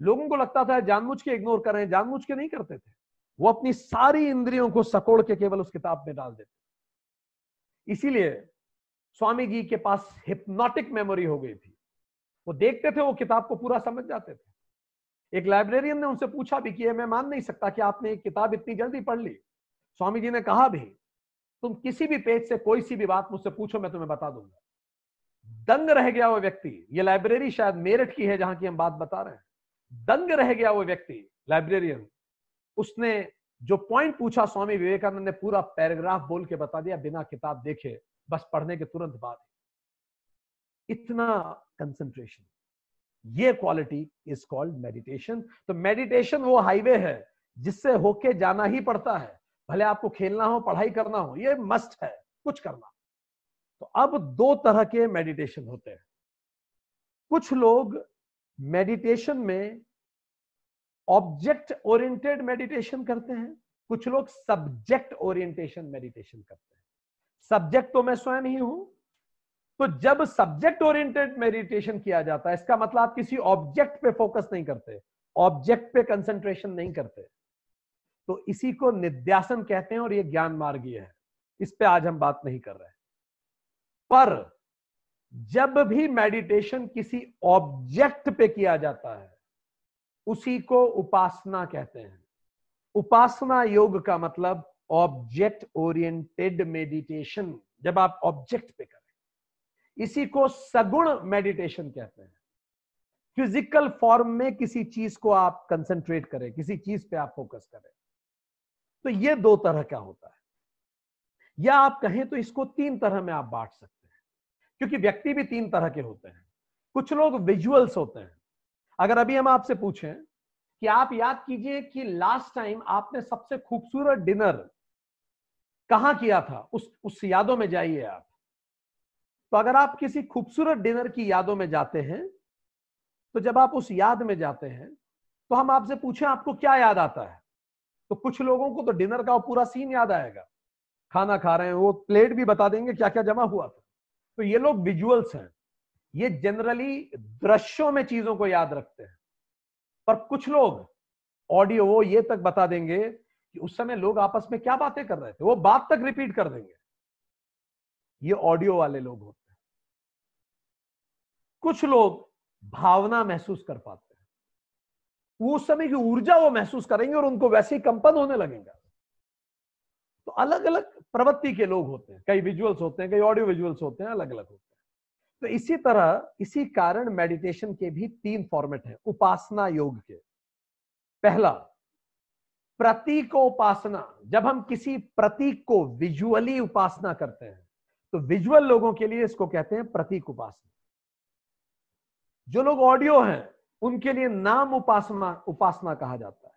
लोगों को लगता था, जानबूझ के इग्नोर कर रहे हैं, जानबूझ के नहीं करते थे। वो अपनी सारी इंद्रियों को सकोड़ के केवल उस किताब में डाल देते इसीलिए स्वामी जी के पास हिप्नोटिक मेमोरी हो गई थी। वो देखते थे, वो किताब को पूरा समझ जाते थे। एक लाइब्रेरियन ने उनसे पूछा भी कि मैं मान नहीं सकता कि आपने एक किताब इतनी जल्दी पढ़ ली? स्वामी जी ने कहा भी, तुम किसी भी पेज से कोई सी भी बात मुझसे पूछो, मैं तुम्हें बता दूँगा। दंग रह गया वो व्यक्ति। ये लाइब्रेरी शायद मेरठ की है जहाँ की हम बात बता रहे हैं। दंग रह गया वो व्यक्ति लाइब्रेरियन उसने जो पॉइंट पूछा स्वामी विवेकानंद ने पूरा पैराग्राफ बोल के बता दिया, बिना किताब देखे, बस पढ़ने के तुरंत बाद। इतना कंसंट्रेशन ये क्वालिटी इज़ कॉल्ड मेडिटेशन तो मेडिटेशन वो हाईवे है, जिससे होके जाना ही पड़ता है। भले आपको खेलना हो, पढ़ाई करना हो, ये मस्ट है, कुछ करना। तो अब दो तरह के मेडिटेशन होते हैं। कुछ लोग मेडिटेशन में ऑब्जेक्ट ओरिएंटेड मेडिटेशन करते हैं, कुछ लोग सब्जेक्ट ओरिएंटेशन मेडिटेशन करते हैं। सब्जेक्ट तो मैं स्वयं ही हूँ तो जब सब्जेक्ट ओरिएंटेड मेडिटेशन किया जाता है, इसका मतलब आप किसी ऑब्जेक्ट पे फोकस नहीं करते ऑब्जेक्ट पे कंसंट्रेशन नहीं करते। तो इसी को निध्यासन कहते हैं और ये ज्ञान मार्गीय है इस पे आज हम बात नहीं कर रहे पर जब भी मेडिटेशन किसी ऑब्जेक्ट पे किया जाता है, उसी को उपासना कहते हैं। उपासना योग का मतलब ऑब्जेक्ट ओरिएंटेड मेडिटेशन जब आप ऑब्जेक्ट पे करें। इसी को सगुण मेडिटेशन कहते हैं। फ़िज़िकल फॉर्म में किसी चीज़ को आप कंसंट्रेट करें, किसी चीज़ पे आप फोकस करें। तो ये दो तरह का होता है। या आप कहें तो इसको तीन तरह में आप बांट सकते हैं। क्योंकि व्यक्ति भी तीन तरह के होते हैं। कुछ लोग विजुअल्स होते हैं। अगर अभी हम आपसे पूछें कि आप याद कीजिए कि लास्ट टाइम आपने सबसे खूबसूरत डिनर कहाँ किया था? उस उस यादों में जाइए आप। तो अगर आप किसी खूबसूरत डिनर की यादों में जाते हैं तो जब आप उस याद में जाते हैं तो हम आपसे पूछें आपको क्या याद आता है? तो कुछ लोगों को तो डिनर का पूरा सीन याद आएगा। खाना खा रहे हैं, वो प्लेट भी बता देंगे क्या क्या जमा हुआ था। तो ये लोग विजुअल्स हैं। ये जनरली दृश्यों में चीज़ों को याद रखते हैं। पर कुछ लोग ऑडियो वो ये तक बता देंगे कि उस समय लोग आपस में क्या बातें कर रहे थे, वो बात तक रिपीट कर देंगे। ये ऑडियो वाले लोग होते हैं। कुछ लोग भावना महसूस कर पाते हैं। वो उस समय की ऊर्जा वो महसूस करेंगे और उनको वैसे ही कंपन होने लगेगा। तो अलग अलग प्रवृत्ति के लोग होते हैं, कई विजुअल्स होते हैं, कई ऑडियो विजुअल्स होते हैं अलग अलग होते हैं। तो इसी तरह, इसी कारण मेडिटेशन के भी तीन फॉर्मेट हैं, उपासना योग के। पहला प्रतीक उपासना जब हम किसी प्रतीक को विजुअली उपासना करते हैं तो विजुअल लोगों के लिए इसको कहते हैं प्रतीक उपासना। जो लोग ऑडियो हैं, उनके लिए नाम उपासना उपासना कहा जाता है।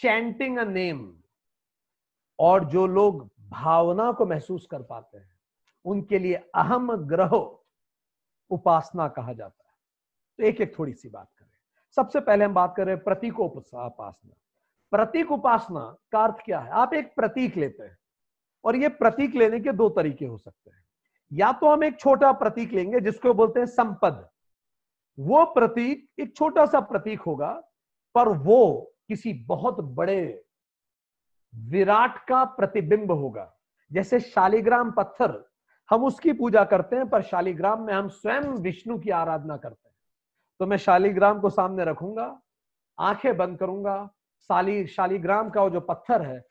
चैंटिंग अ नेम और जो लोग भावना को महसूस कर पाते हैं। उनके लिए अहम ग्रह उपासना कहा जाता है। तो एक एक थोड़ी सी बात करें। सबसे पहले हम बात करें प्रतीक उपासना। प्रतीक उपासना का अर्थ क्या है? आप एक प्रतीक लेते हैं और ये प्रतीक लेने के दो तरीके हो सकते हैं। या तो हम एक छोटा प्रतीक लेंगे जिसको बोलते हैं संपद। वो प्रतीक एक छोटा सा प्रतीक होगा, पर वो किसी बहुत बड़े विराट का प्रतिबिंब होगा। जैसे शालिग्राम पत्थर, हम उसकी पूजा करते हैं, पर शालिग्राम में हम स्वयं विष्णु की आराधना करते हैं। तो मैं शालिग्राम को सामने रखूँगा, आँखें बंद करूँगा, शाली, शालिग्राम का वो जो पत्थर है,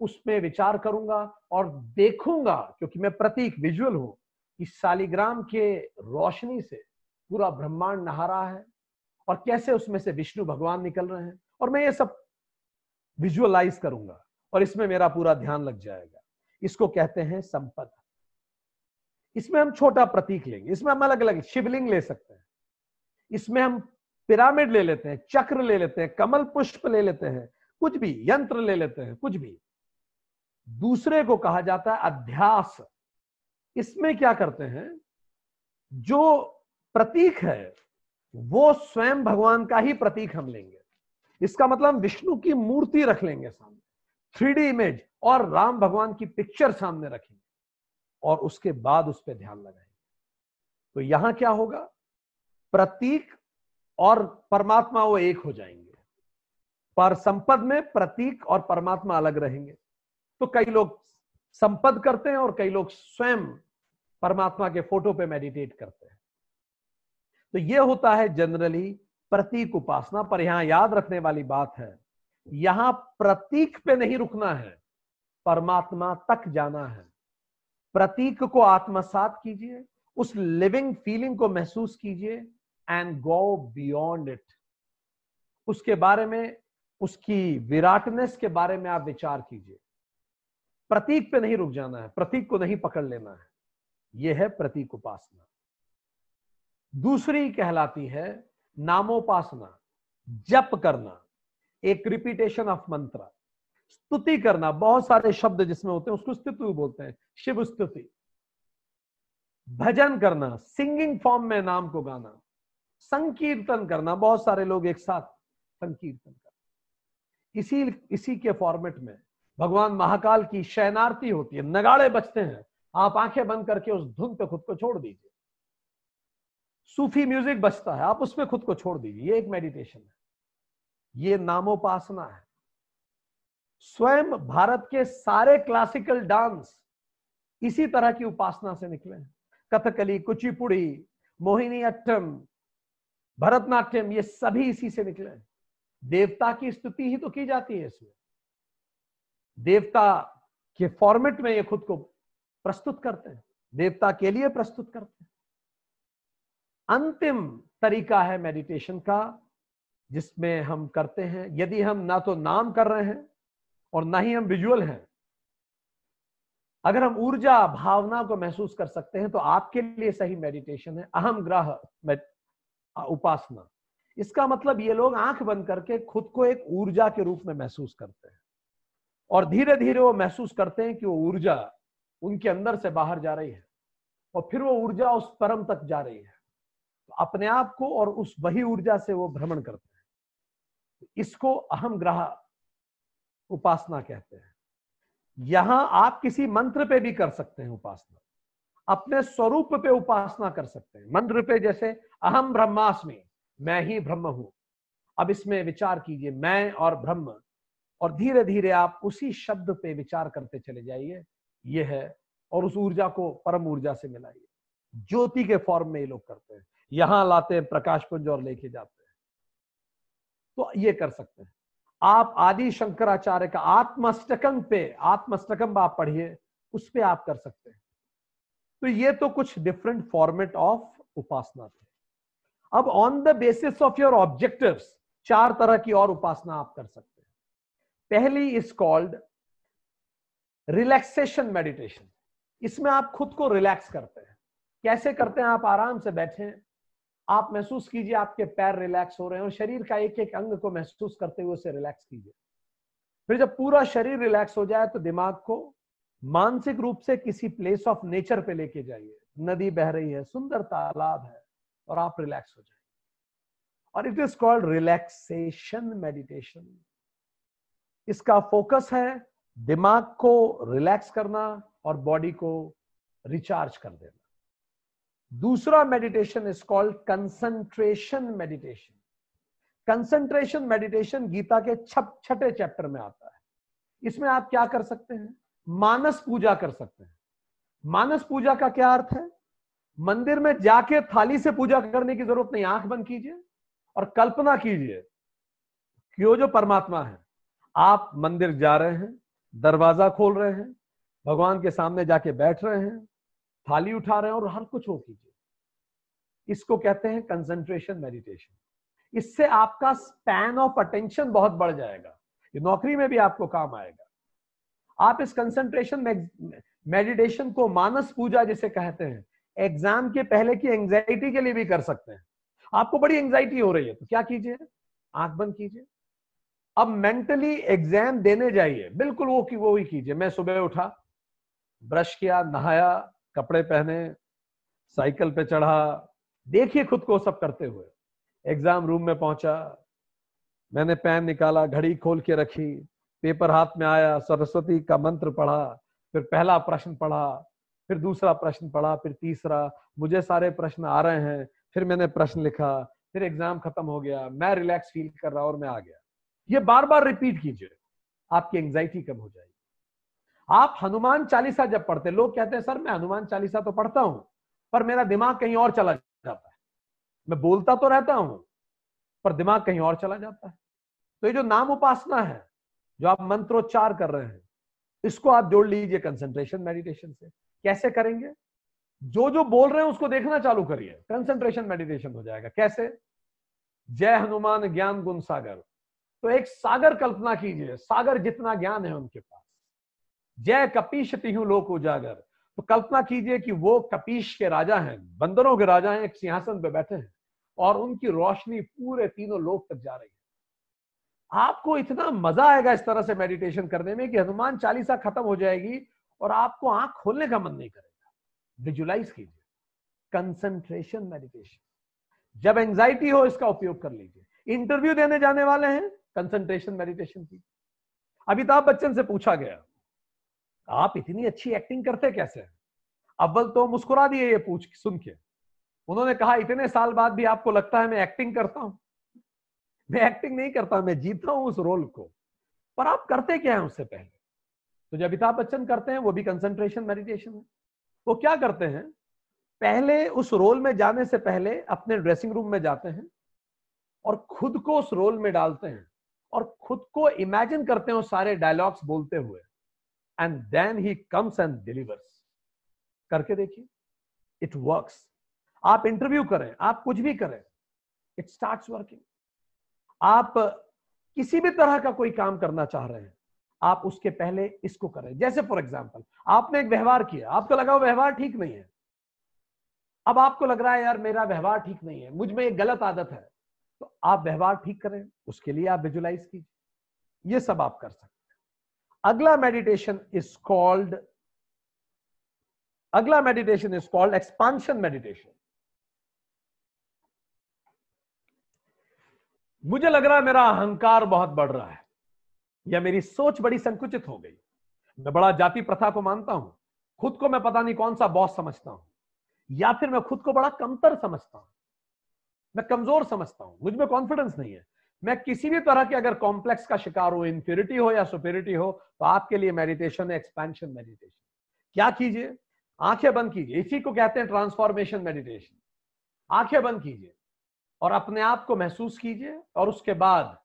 उसमें विचार करूँगा और देखूँगा, क्योंकि मैं प्रतीक विजुअल हूँ, कि शालिग्राम के रोशनी से पूरा ब्रह्मांड नहा रहा है और कैसे उसमें से विष्णु भगवान निकल रहे हैं। और मैं ये सब विजुअलाइज करूँगा। और इसमें मेरा पूरा ध्यान लग जाएगा। इसको कहते हैं संपद। इसमें हम छोटा प्रतीक लेंगे। इसमें हम अलग अलग शिवलिंग ले सकते हैं। इसमें हम पिरामिड ले लेते हैं, चक्र ले लेते हैं, कमल पुष्प ले लेते हैं, कुछ भी, यंत्र ले लेते हैं, कुछ भी। दूसरे को कहा जाता है अध्यास। इसमें क्या करते हैं? जो प्रतीक है, वो स्वयं भगवान का ही प्रतीक हम लेंगे। इसका मतलब विष्णु की मूर्ति रख लेंगे सामने। थ्री इमेज और राम भगवान की पिक्चर सामने रखेंगे और उसके बाद उस पर ध्यान लगाएँगे। तो यहाँ क्या होगा? प्रतीक और परमात्मा वो एक हो जाएँगे। पर संपद में प्रतीक और परमात्मा अलग रहेंगे। तो कई लोग संपद करते हैं और कई लोग स्वयं परमात्मा के फ़ोटो पे मेडिटेट करते हैं। तो ये होता है जनरली प्रतीक उपासना। पर यहाँ याद रखने वाली बात है यहाँ प्रतीक पे नहीं रुकना है, परमात्मा तक जाना है। प्रतीक को आत्मसात कीजिए, उस लिविंग फीलिंग को महसूस कीजिए एंड गो बियॉन्ड इट उसके बारे में, उसकी विराटनेस के बारे में आप विचार कीजिए। प्रतीक पे नहीं रुक जाना है, प्रतीक को नहीं पकड़ लेना है। यह है प्रतीक उपासना। दूसरी कहलाती है नामोपासना, जप करना। एक रिपीटेशन ऑफ़ मंत्र स्तुति करना, बहुत सारे शब्द जिसमें होते हैं, उसको स्तुति बोलते हैं, शिव स्तुति। भजन करना सिंगिंग फॉर्म में नाम को गाना, संकीर्तन करना, बहुत सारे लोग एक साथ संकीर्तन करना। इसी इसी के फॉर्मेट में भगवान महाकाल की शयनारती होती है, नगाड़े बजते हैं, आप आँखें बंद करके उस धुन पे खुद को छोड़ दीजिए। सूफी म्यूज़िक बजता है, आप उसमें खुद को छोड़ दीजिए, ये एक मेडिटेशन है। ये नामोपासना है। स्वयं भारत के सारे क्लासिकल डांस इसी तरह की उपासना से निकले हैं। कथकली, कुचिपुड़ी, मोहिनी अट्टम, भरतनाट्यम, ये सभी इसी से निकले हैं। देवता की स्तुति ही तो की जाती है इसमें। देवता के फॉर्मेट में ये खुद को प्रस्तुत करते हैं। देवता के लिए प्रस्तुत करते हैं। अंतिम तरीका है मेडिटेशन का। जिसमें हम करते हैं, यदि हम ना तो नाम कर रहे हैं और ना ही हम विजुअल हैं। अगर हम ऊर्जा, भावना को महसूस कर सकते हैं तो आपके लिए सही मेडिटेशन है, अहम ग्रह उपासना। इसका मतलब ये लोग आँख बंद करके खुद को एक ऊर्जा के रूप में महसूस करते हैं। और धीरे धीरे वो महसूस करते हैं कि वो ऊर्जा उनके अंदर से बाहर जा रही है और फिर वो ऊर्जा उस परम तक जा रही है। तो अपने आप को और उस वही ऊर्जा से वो भ्रमण करते हैं। इसको अहम ग्रह उपासना कहते हैं। यहाँ आप किसी मंत्र पे भी कर सकते हैं उपासना। अपने स्वरूप पे उपासना कर सकते हैं। मंत्र पे जैसे, अहम ब्रह्मास्मि, मैं ही ब्रह्म हूँ। अब इसमें विचार कीजिए, मैं और ब्रह्म, और धीरे धीरे आप उसी शब्द पे विचार करते चले जाइए। यह है, और उस ऊर्जा को परम ऊर्जा से मिलाइए। ज्योति के फॉर्म में ये लोग करते हैं। यहाँ लाते हैं प्रकाश पुंज और लेके जाते हैं। तो ये कर सकते हैं। आप आदि शंकराचार्य का आत्मष्टकम पे आत्मष्टकम आप पढ़िए, उस पर आप कर सकते हैं। तो ये तो कुछ डिफरेंट फॉर्मेट ऑफ़ उपासना थे। अब on the basis of your objective चार तरह की और उपासना आप कर सकते हैं। पहली इज़ कॉल्ड रिलैक्सेशन मेडिटेशन इसमें आप खुद को रिलैक्स करते हैं। कैसे करते हैं? आप आराम से बैठे आप महसूस कीजिए आपके पैर रिलैक्स हो रहे हैं और शरीर का एक एक अंग को महसूस करते हुए उसे रिलैक्स कीजिए। फिर जब पूरा शरीर रिलैक्स हो जाए तो दिमाग को मानसिक रूप से किसी प्लेस ऑफ़ नेचर पे लेके जाइए। नदी बह रही है, सुंदर तालाब है और आप रिलैक्स हो जाए और it is called relaxation meditation इसका फोकस है दिमाग को रिलैक्स करना और बॉडी को रिचार्ज कर देना। दूसरा meditation is called concentration meditation concentration meditation Gita के छप छठे चैप्टर में आता है। इसमें आप क्या कर सकते हैं? मानस पूजा कर सकते हैं। मानस पूजा का क्या अर्थ है? मंदिर में जाके थाली से पूजा करने की ज़रूरत नहीं, आँख बंद कीजिए और कल्पना कीजिए कि वो जो परमात्मा है, आप मंदिर जा रहे हैं, दरवाज़ा खोल रहे हैं, भगवान के सामने जाके बैठ रहे हैं थाली उठा रहे हैं और हर कुछ हो कीजिए। इसको कहते हैं कंसंट्रेशन मेडिटेशन इससे आपका स्पैन ऑफ़ अटेंशन बहुत बढ़ जाएगा। ये नौकरी में भी आपको काम आएगा। आप इस कंसंट्रेशन मेडिटेशन को मानस पूजा जिसे कहते हैं एग्ज़ाम के पहले की एंजाइटी के लिए भी कर सकते हैं। आपको बड़ी एंजाइटी हो रही है तो क्या कीजिए? आँख बंद कीजिए। अब मेंटली एग्ज़ाम देने जाइए। बिल्कुल वो की, वो ही कीजिए। मैं सुबह उठा ब्रश किया, नहाया कपड़े पहने, साइकिल पे चढ़ा, देखिए खुद को सब करते हुए। एग्ज़ाम रूम में पहुँचा, मैंने पेन निकाला, घड़ी खोल के रखी, पेपर हाथ में आया, सरस्वती का मंत्र पढ़ा, फिर पहला प्रश्न पढ़ा, फिर दूसरा प्रश्न पढ़ा, फिर तीसरा, मुझे सारे प्रश्न आ रहे हैं, फिर मैंने प्रश्न लिखा, फिर एग्ज़ाम खत्म हो गया, मैं रिलैक्स फील कर रहा और मैं आ गया। ये बार बार रिपीट कीजिए, आपकी एंग्जाइटी कम हो जाएगी। आप हनुमान चालीसा जब पढ़ते, लोग कहते हैं, सर, मैं हनुमान चालीसा तो पढ़ता हूँ, पर मेरा दिमाग कहीं और चला जाता है। मैं बोलता तो रहता हूँ, पर दिमाग कहीं और चला जाता है। तो ये जो नाम उपासना है, जो आप मंत्रोच्चार कर रहे हैं, इसको आप जोड़ लीजिए कंसंट्रेशन मेडिटेशन से। कैसे करेंगे? जो जो बोल रहे हैं, उसको देखना चालू करिए। कंसंट्रेशन मेडिटेशन हो जाएगा। कैसे? जय हनुमान ज्ञान गुण सागर। तो एक सागर कल्पना कीजिए। सागर जितना ज्ञान है उनके पास। जय कपीश तिहु लोक उजागर। तो कल्पना कीजिए कि वो कपीश के राजा हैं, बंदरों के राजा हैं, एक सिंहासन पे बैठे हैं और उनकी रोशनी पूरे तीनों लोक तक जा रही है। आपको इतना मज़ा आएगा इस तरह से मेडिटेशन करने में कि हनुमान चालीसा खत्म हो जाएगी और आपको आँख खोलने का मन नहीं करेगा। विजुलाइज कीजिए। कंसंट्रेशन मेडिटेशन जब एंजाइटी हो, इसका उपयोग कर लीजिए। इंटरव्यू देने जाने वाले हैं कंसंट्रेशन मेडिटेशन की अमिताभ बच्चन से पूछा गया आप इतनी अच्छी एक्टिंग करते कैसे अव्वल तो मुस्कुरा दिए ये पूछ सुन के। उन्होंने कहा, इतने साल बाद भी आपको लगता है मैं एक्टिंग करता हूँ? मैं एक्टिंग नहीं करता, मैं जीता हूँ उस रोल को। पर आप करते क्या है उससे पहले? तो जो अमिताभ बच्चन करते हैं, वो भी कंसंट्रेशन मेडिटेशन है। वो क्या करते हैं? पहले उस रोल में जाने से पहले अपने ड्रेसिंग रूम में जाते हैं और खुद को उस रोल में डालते हैं और खुद को इमेजिन करते हैं सारे डायलॉग्स बोलते हुए। And then he comes and delivers करके देखिए इट वर्क्स आप इंटरव्यू करें, आप कुछ भी करें इट स्टार्ट वर्किंग आप किसी भी तरह का कोई काम करना चाह रहे हैं, आप उसके पहले इसको करें। जैसे फॉर एग्ज़ाम्पल आपने एक व्यवहार किया, आपको लगा व्यवहार ठीक नहीं है। अब आपको लग रहा है, यार, मेरा व्यवहार ठीक नहीं है, मुझमें एक गलत आदत है। तो आप व्यवहार ठीक करें, उसके लिए आप विजुलाइज कीजिए। ये सब आप कर सकते अगला मेडिटेशन इज़ कॉल्ड अगला meditation is called expansion meditation मुझे लग रहा है मेरा अहंकार बहुत बढ़ रहा है, या मेरी सोच बड़ी संकुचित हो गई। मैं बड़ा जाति प्रथा को मानता हूँ, खुद को मैं पता नहीं कौन सा बॉस समझता हूँ, या फिर मैं खुद को बड़ा कमतर समझता हूँ, मैं कमज़ोर समझता हूँ, मुझमें कॉन्फिडेंस नहीं है। मैं किसी भी तरह के अगर कॉम्प्लेक्स का शिकार हो इंफ्योरिटी हो या सुपेरिटी हो तो आपके लिए मेडिटेशन है एक्सपेंशन मेडिटेशन क्या कीजिए? आँखें बंद कीजिए। इसी को कहते हैं ट्रांसफॉर्मेशन मेडिटेशन आँखें बंद कीजिए और अपने आप को महसूस कीजिए और उसके बाद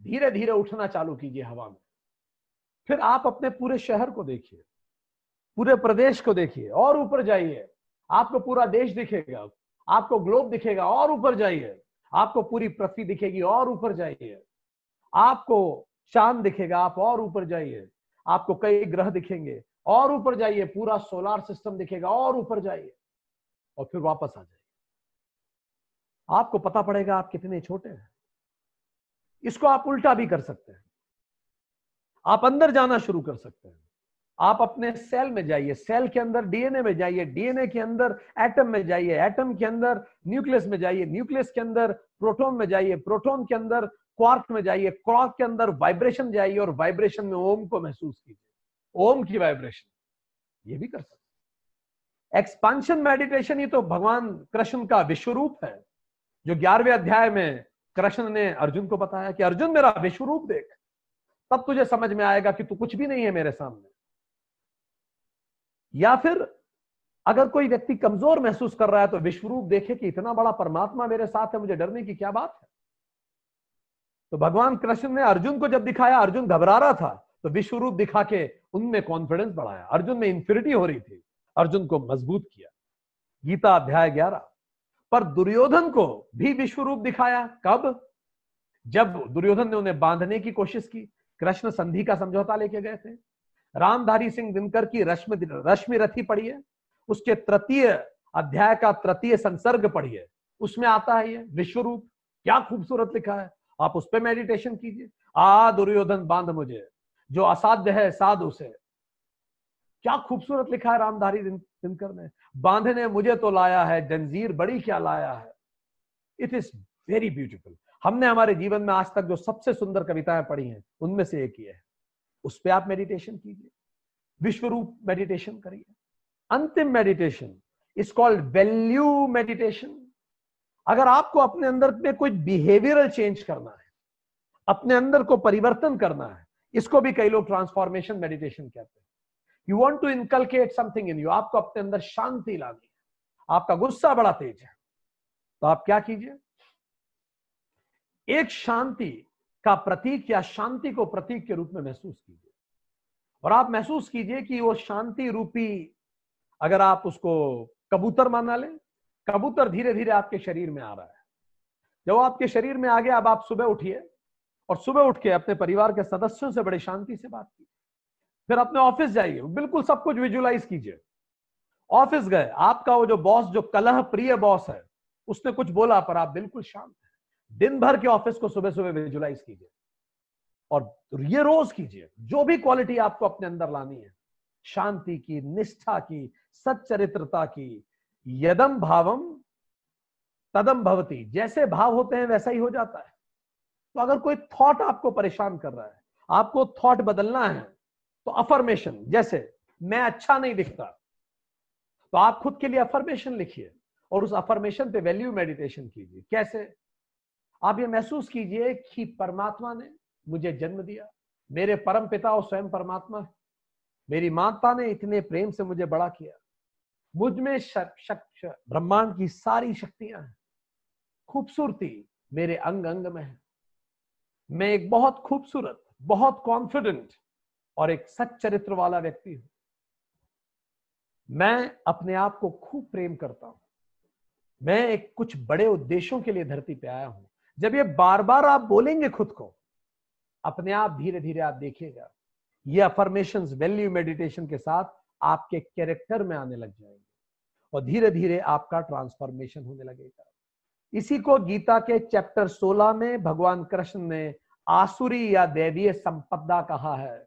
धीरे धीरे उठना चालू कीजिए हवा में। फिर आप अपने पूरे शहर को देखिए, पूरे प्रदेश को देखिए और ऊपर जाइए। आपको पूरा देश दिखेगा, आपको ग्लोब दिखेगा और ऊपर जाइए। आपको पूरी पृथ्वी दिखेगी, और ऊपर जाइए। आपको चाँद दिखेगा, आप और ऊपर जाइए। आपको कई ग्रह दिखेंगे, और ऊपर जाइए। पूरा सोलार सिस्टम दिखेगा, और ऊपर जाइए, और फिर वापस आ जाइए। आपको पता पड़ेगा आप कितने छोटे हैं। इसको आप उल्टा भी कर सकते हैं। आप अंदर जाना शुरू कर सकते हैं। आप अपने सेल में जाइए, सेल के अंदर डीएनए में जाइए, डीएनए के अंदर एटम में जाइए, एटम के अंदर न्यूक्लियस में जाइए, न्यूक्लियस के अंदर प्रोटोन में जाइए, प्रोटोन के अंदर क्वार्क में जाइए, क्वार्क के अंदर वाइब्रेशन जाइए और वाइब्रेशन में ओम को महसूस कीजिए, ओम की वाइब्रेशन। ये भी कर सकते एक्सपांशन मेडिटेशन ये तो भगवान कृष्ण का विश्व रूप है। जो ग्यारहवें अध्याय में कृष्ण ने अर्जुन को बताया कि अर्जुन मेरा विश्व रूप देख, तब तुझे समझ में आएगा कि तू कुछ भी नहीं है मेरे सामने। या फिर अगर कोई व्यक्ति कमज़ोर महसूस कर रहा है तो विश्वरूप देखे कि इतना बड़ा परमात्मा मेरे साथ है, मुझे डरने की क्या बात है? तो भगवान कृष्ण ने अर्जुन को जब दिखाया, अर्जुन घबरा रहा था तो विश्वरूप दिखा के उनमें कॉन्फिडेंस बढ़ाया। अर्जुन में इंफिनिटी हो रही थी। अर्जुन को मज़बूत किया। गीता अध्याय ग्यारह। पर दुर्योधन को भी विश्वरूप दिखाया। कब? जब दुर्योधन ने उन्हें बांधने की कोशिश की। कृष्ण संधि का समझौता लेके गए थे। रामधारी सिंह दिनकर की रश्मि रश्मि रथी पढ़िए उसके तृतीय अध्याय का तृतीय संसर्ग पढ़िए उसमें आता है ये विश्वरूप क्या खूबसूरत लिखा है, आप उस पर मेडिटेशन कीजिए, आ दुर्योधन बाँध मुझे, जो असाध्य है साधु उसे। क्या खूबसूरत लिखा है रामधारी दिनकर ने, बांधने मुझे तो लाया है, जंजीर बड़ी क्या लाया है। इट इज़ वेरी ब्यूटिफुल हमने हमारे जीवन में आज तक जो सबसे सुंदर कविताएँ पढ़ी हैं, उनमें से एक ही है। उस पर आप मेडिटेशन कीजिए। विश्व रूप मेडिटेशन करिए। अंतिम meditation is called value meditation अगर आपको अपने अंदर में कोई बिहेवियरल चेंज करना है, अपने अंदर को परिवर्तन करना है, इसको भी कई लोग ट्रांसफॉर्मेशन मेडिटेशन कहते हैं। You want to inculcate something in you आपको अपने अंदर शांति लानी है। आपका गुस्सा बड़ा तेज है। तो आप क्या कीजिए? एक शांति का प्रतीक या शांति को प्रतीक के रूप में महसूस कीजिए। और आप महसूस कीजिए कि वो शांति रूपी, अगर आप उसको कबूतर माना ले, कबूतर धीरे धीरे आपके शरीर में आ रहा है। जब आपके शरीर में आ गया, अब आप सुबह उठिए और सुबह उठ के अपने परिवार के सदस्यों से बड़ी शांति से बात कीजिए। फिर अपने ऑफ़िस जाइए, बिल्कुल सब कुछ विजुलाइज कीजिए। ऑफ़िस गए, आपका वो जो बॉस, जो कलह प्रिय बॉस है, उसने कुछ बोला पर आप बिल्कुल शांत दिन भर के ऑफ़िस को सुबह सुबह विजुलाइज कीजिए। और ये रोज कीजिए, जो भी क्वालिटी आपको अपने अंदर लानी है। शांति की, निष्ठा की, सच्चरित्रता की। यदम भावम, तदम भवती। जैसे भाव होते हैं, वैसा ही हो जाता है। तो अगर कोई थॉट आपको परेशान कर रहा है, आपको थॉट बदलना है तो अफर्मेशन जैसे, मैं अच्छा नहीं दिखता। तो आप खुद के लिए अफर्मेशन लिखिए और उस अफर्मेशन पे वैल्यू मेडिटेशन कीजिए। कैसे? आप ये महसूस कीजिए कि परमात्मा ने मुझे जन्म दिया। मेरे परम पिता और स्वयं परमात्मा है। मेरी माता ने इतने प्रेम से मुझे बड़ा किया। मुझमें ब्रह्मांड की सारी शक्तियाँ हैं। खूबसूरती मेरे अंग अंग में है। मैं एक बहुत खूबसूरत, बहुत कॉन्फिडेंट और एक सच चरित्र वाला व्यक्ति हूँ। मैं अपने आप को खूब प्रेम करता हूँ। मैं एक कुछ बड़े उद्देश्यों के लिए धरती पे आया हूँ। जब ये बार बार आप बोलेंगे खुद को, अपने आप धीरे धीरे आप देखिएगा, ये अफर्मेशन वैल्यू मेडिटेशन के साथ आपके कैरेक्टर में आने लग जाएँगे और धीरे धीरे आपका ट्रांसफॉर्मेशन होने लगेगा। इसी को गीता के चैप्टर 16 में भगवान कृष्ण ने आसुरी या दैवीय संपदा कहा है।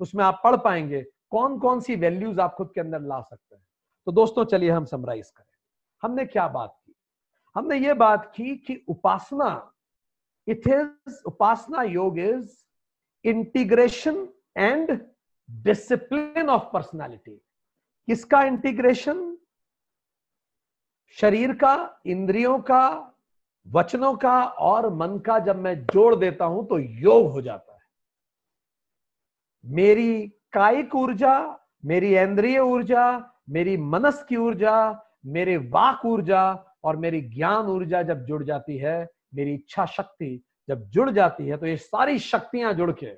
उसमें आप पढ़ पाएँगे कौन कौन सी वैल्यूज़ आप खुद के अंदर ला सकते हैं। तो दोस्तों, चलिए हम समराइज करें। हमने क्या बात हमने ये बात की कि उपासना it is Upasana yoga is integration and discipline of personality किसका इंटीग्रेशन शरीर का, इंद्रियों का, वचनों का और मन का जब मैं जोड़ देता हूँ तो योग हो जाता है। मेरी कायिक ऊर्जा, मेरी इंद्रिय ऊर्जा, मेरी मनस की ऊर्जा, मेरे वाक ऊर्जा और मेरी ज्ञान ऊर्जा जब जुड़ जाती है, मेरी इच्छा शक्ति जब जुड़ जाती है तो ये सारी शक्तियाँ जुड़ के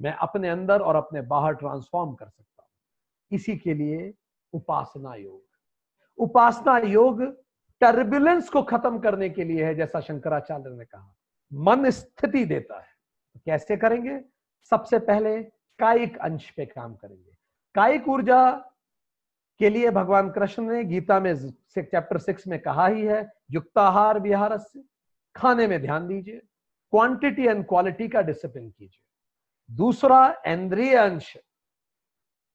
मैं अपने अंदर और अपने बाहर ट्रांसफॉर्म कर सकता हूँ। इसी के लिए उपासना योग। उपासना योग टर्बुलेंस को खत्म करने के लिए है, जैसा शंकराचार्य ने कहा। मन स्थिति देता है। तो कैसे करेंगे? सबसे पहले कायिक अंश पे काम करेंगे। कायिक ऊर्जा के लिए भगवान कृष्ण ने गीता में चैप्टर सिक्स में कहा ही है, युक्ताहार विहार खाने में ध्यान दीजिए क्वांटिटी एंड क्वालिटी का डिसिप्लिन कीजिए। दूसरा इंद्रिय अंश,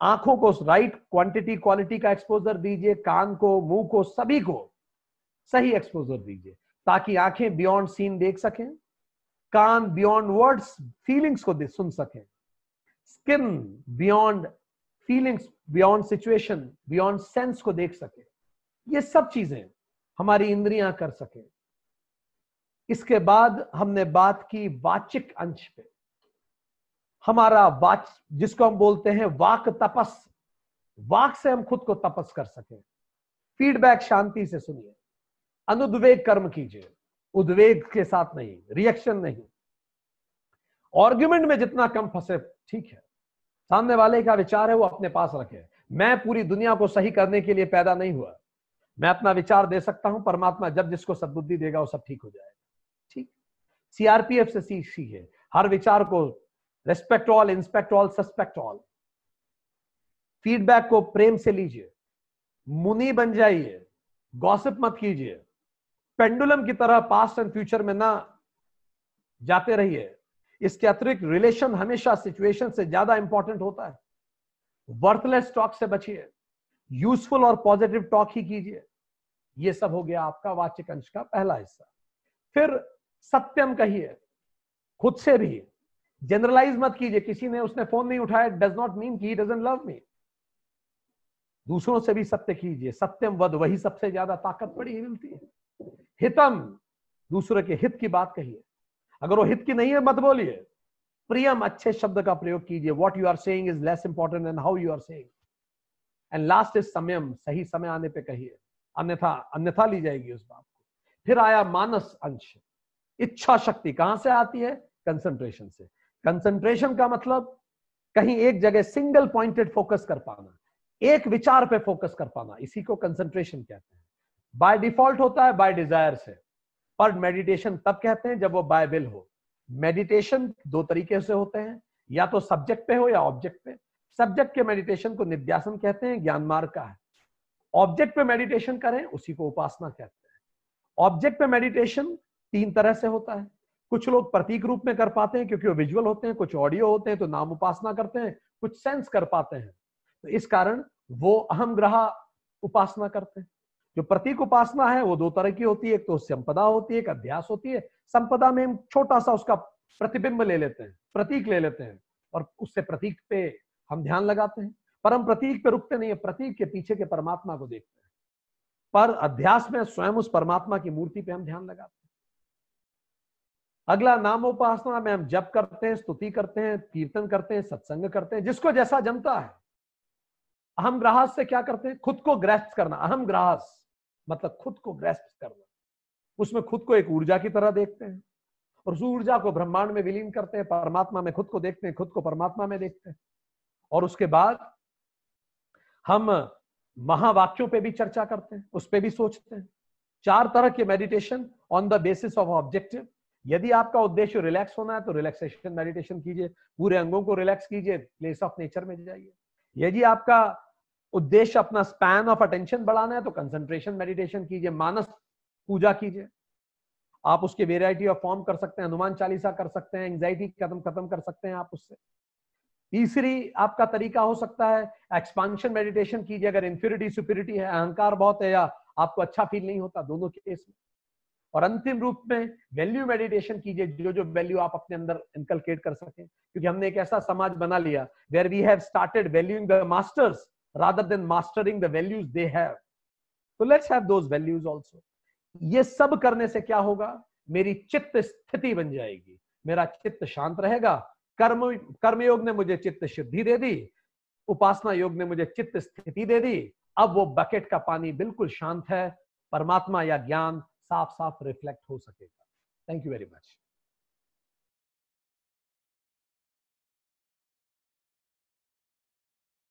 आँखों को राइट क्वांटिटी क्वालिटी का एक्सपोजर दीजिए, कान को, मुँह को, सभी को सही एक्सपोजर दीजिए, ताकि आँखें बियॉन्ड सीन देख सकें, कान बियॉन्ड वर्ड्स फीलिंग्स को सुन सकें skin beyond feelings beyond situation beyond sense को देख सके। ये सब चीज़ें हमारी इंद्रियाँ कर सके। इसके बाद हमने बात की वाचिक अंश पे। हमारा वाच, जिसको हम बोलते हैं वाक तपस। वाक से हम खुद को तपस कर सके। फीडबैक शांति से सुनिए। अनुद्वेग कर्म कीजिए। उद्वेग के साथ नहीं रिएक्शन नहीं। आर्ग्यूमेंट में जितना कम फंसे, ठीक है। सामने वाले का विचार है, वो अपने पास रखे। मैं पूरी दुनिया को सही करने के लिए पैदा नहीं हुआ। मैं अपना विचार दे सकता हूँ, परमात्मा जब जिसको सदबुद्धि देगा वो सब ठीक हो जाएगा। ठीक? सीआरपीएफ से सीख सीखे हर विचार को respect all inspect all suspect all feedback को प्रेम से लीजिए। मुनि बन जाइए। गॉसिप मत कीजिए। पेंडुलम की तरह पास्ट एंड फ्यूचर में ना जाते रहिए। इसके अतिरिक्त रिलेशन हमेशा सिचुएशन से ज़्यादा इंपॉर्टेंट होता है। वर्थलेस स्टॉक से बचिए। यूजफुल और पॉजिटिव टॉक ही कीजिए। ये सब हो गया आपका वाचिक अंश का पहला हिस्सा। फिर सत्यम कहिए, खुद से भी जनरलाइज मत कीजिए, किसी ने उसने फ़ोन नहीं उठाया डज नॉट मीन की डजेंट लव मी दूसरों से भी सत्य कीजिए, सत्यम वध वही सबसे ज़्यादा ताकत बड़ी ही मिलती है। हितम, दूसरे के हित की बात कहिए। अगर वो हित की नहीं है, मत बोलिए। प्रियम, अच्छे शब्द का प्रयोग कीजिए। What you are saying is less important and how you are saying and last is समयम सही समय आने पे कहिए अन्यथा अन्यथा ली जाएगी उस बात को फिर आया मानस अंश इच्छा शक्ति कहाँ से आती है कंसंट्रेशन से कंसंट्रेशन का मतलब कहीं एक जगह सिंगल पॉइंटेड फोकस कर पाना एक विचार पे फोकस कर पाना इसी को कंसंट्रेशन कहते हैं बाय डिफ़ॉल्ट होता है बाय डिज़ायर से पर मेडिटेशन तब कहते हैं जब वो बाय विल हो मेडिटेशन दो तरीके से होते हैं या तो सब्जेक्ट पे हो या ऑब्जेक्ट पे सब्जेक्ट के मेडिटेशन को निध्यासन कहते हैं, ज्ञान मार्ग का है। ऑब्जेक्ट पे मेडिटेशन करें, उसी को उपासना कहते हैं। ऑब्जेक्ट पे मेडिटेशन तीन तरह से होता है। कुछ लोग प्रतीक रूप में कर पाते हैं, क्योंकि वो विजुअल होते हैं, कुछ ऑडियो होते हैं तो नाम उपासना करते हैं, कुछ सेंस कर पाते हैं। तो इस कारण वो अहम ग्रह उपासना करते हैं। जो प्रतीक उपासना है, वो दो तरह की होती है। एक तो संपदा होती है, एक अध्यास होती है। संपदा में हम छोटा सा उसका प्रतिबिंब ले लेते हैं, प्रतीक ले लेते हैं, और उससे प्रतीक पे हम ध्यान लगाते हैं, पर हम प्रतीक पे रुकते नहीं है, प्रतीक के पीछे के परमात्मा को देखते हैं। पर अध्यास में स्वयं उस परमात्मा की मूर्ति पे हम ध्यान लगाते हैं। अगला नाम उपासना में हम जप करते हैं, स्तुति करते हैं, कीर्तन करते हैं, सत्संग करते हैं, जिसको जैसा जमता है। अहम ग्राहस से क्या करते हैं? खुद को ग्रस्त करना, अहम ग्राहस मतलब खुद को ग्रेस्प करना। उसमें खुद को एक ऊर्जा की तरह देखते हैं, और उस ऊर्जा को ब्रह्मांड में विलीन करते हैं, परमात्मा में खुद को देखते हैं, खुद को परमात्मा में देखते हैं। और उसके बाद हम महावाक्यों पे भी चर्चा करते हैं, उस पर भी सोचते हैं। चार तरह के meditation on the basis of objective यदि आपका उद्देश्य रिलैक्स होना है तो रिलैक्सेशन मेडिटेशन कीजिए, पूरे अंगों को रिलैक्स कीजिए प्लेस ऑफ़ नेचर में जाइए। यदि आपका उद्देश्य अपना स्पैन ऑफ़ अटेंशन बढ़ाना है तो कंसंट्रेशन मेडिटेशन कीजिए, मानस पूजा कीजिए। आप उसके वेराइटी ऑफ़ फॉर्म कर सकते हैं, हनुमान चालीसा कर सकते हैं एंग्जाइटी खत्म खत्म कर सकते हैं आप उससे। तीसरी आपका तरीका हो सकता है एक्सपांशन मेडिटेशन कीजिए, अगर इंफ्योरिटी सुप्योरिटी है, अहंकार बहुत है या आपको अच्छा फील नहीं होता, दोनों केस में। और अंतिम रूप में वैल्यू मेडिटेशन कीजिए जो जो वैल्यू आप अपने अंदर इनकलकेट कर सकें। क्योंकि हमने एक ऐसा समाज बना लिया where we have started valuing the masters rather than mastering the values they have so let's have those values also ये सब करने से क्या होगा? मेरी चित्त स्थिति बन जाएगी, मेरा चित्त शांत रहेगा कर्म, कर्मयोग ने मुझे चित्त शुद्धि दे दी, उपासना योग ने मुझे चित्त स्थिति दे दी। अब वो बकेट का पानी बिल्कुल शांत है, परमात्मा या ज्ञान साफ़ साफ़ रिफ्लेक्ट हो सकेगा। Thank you very much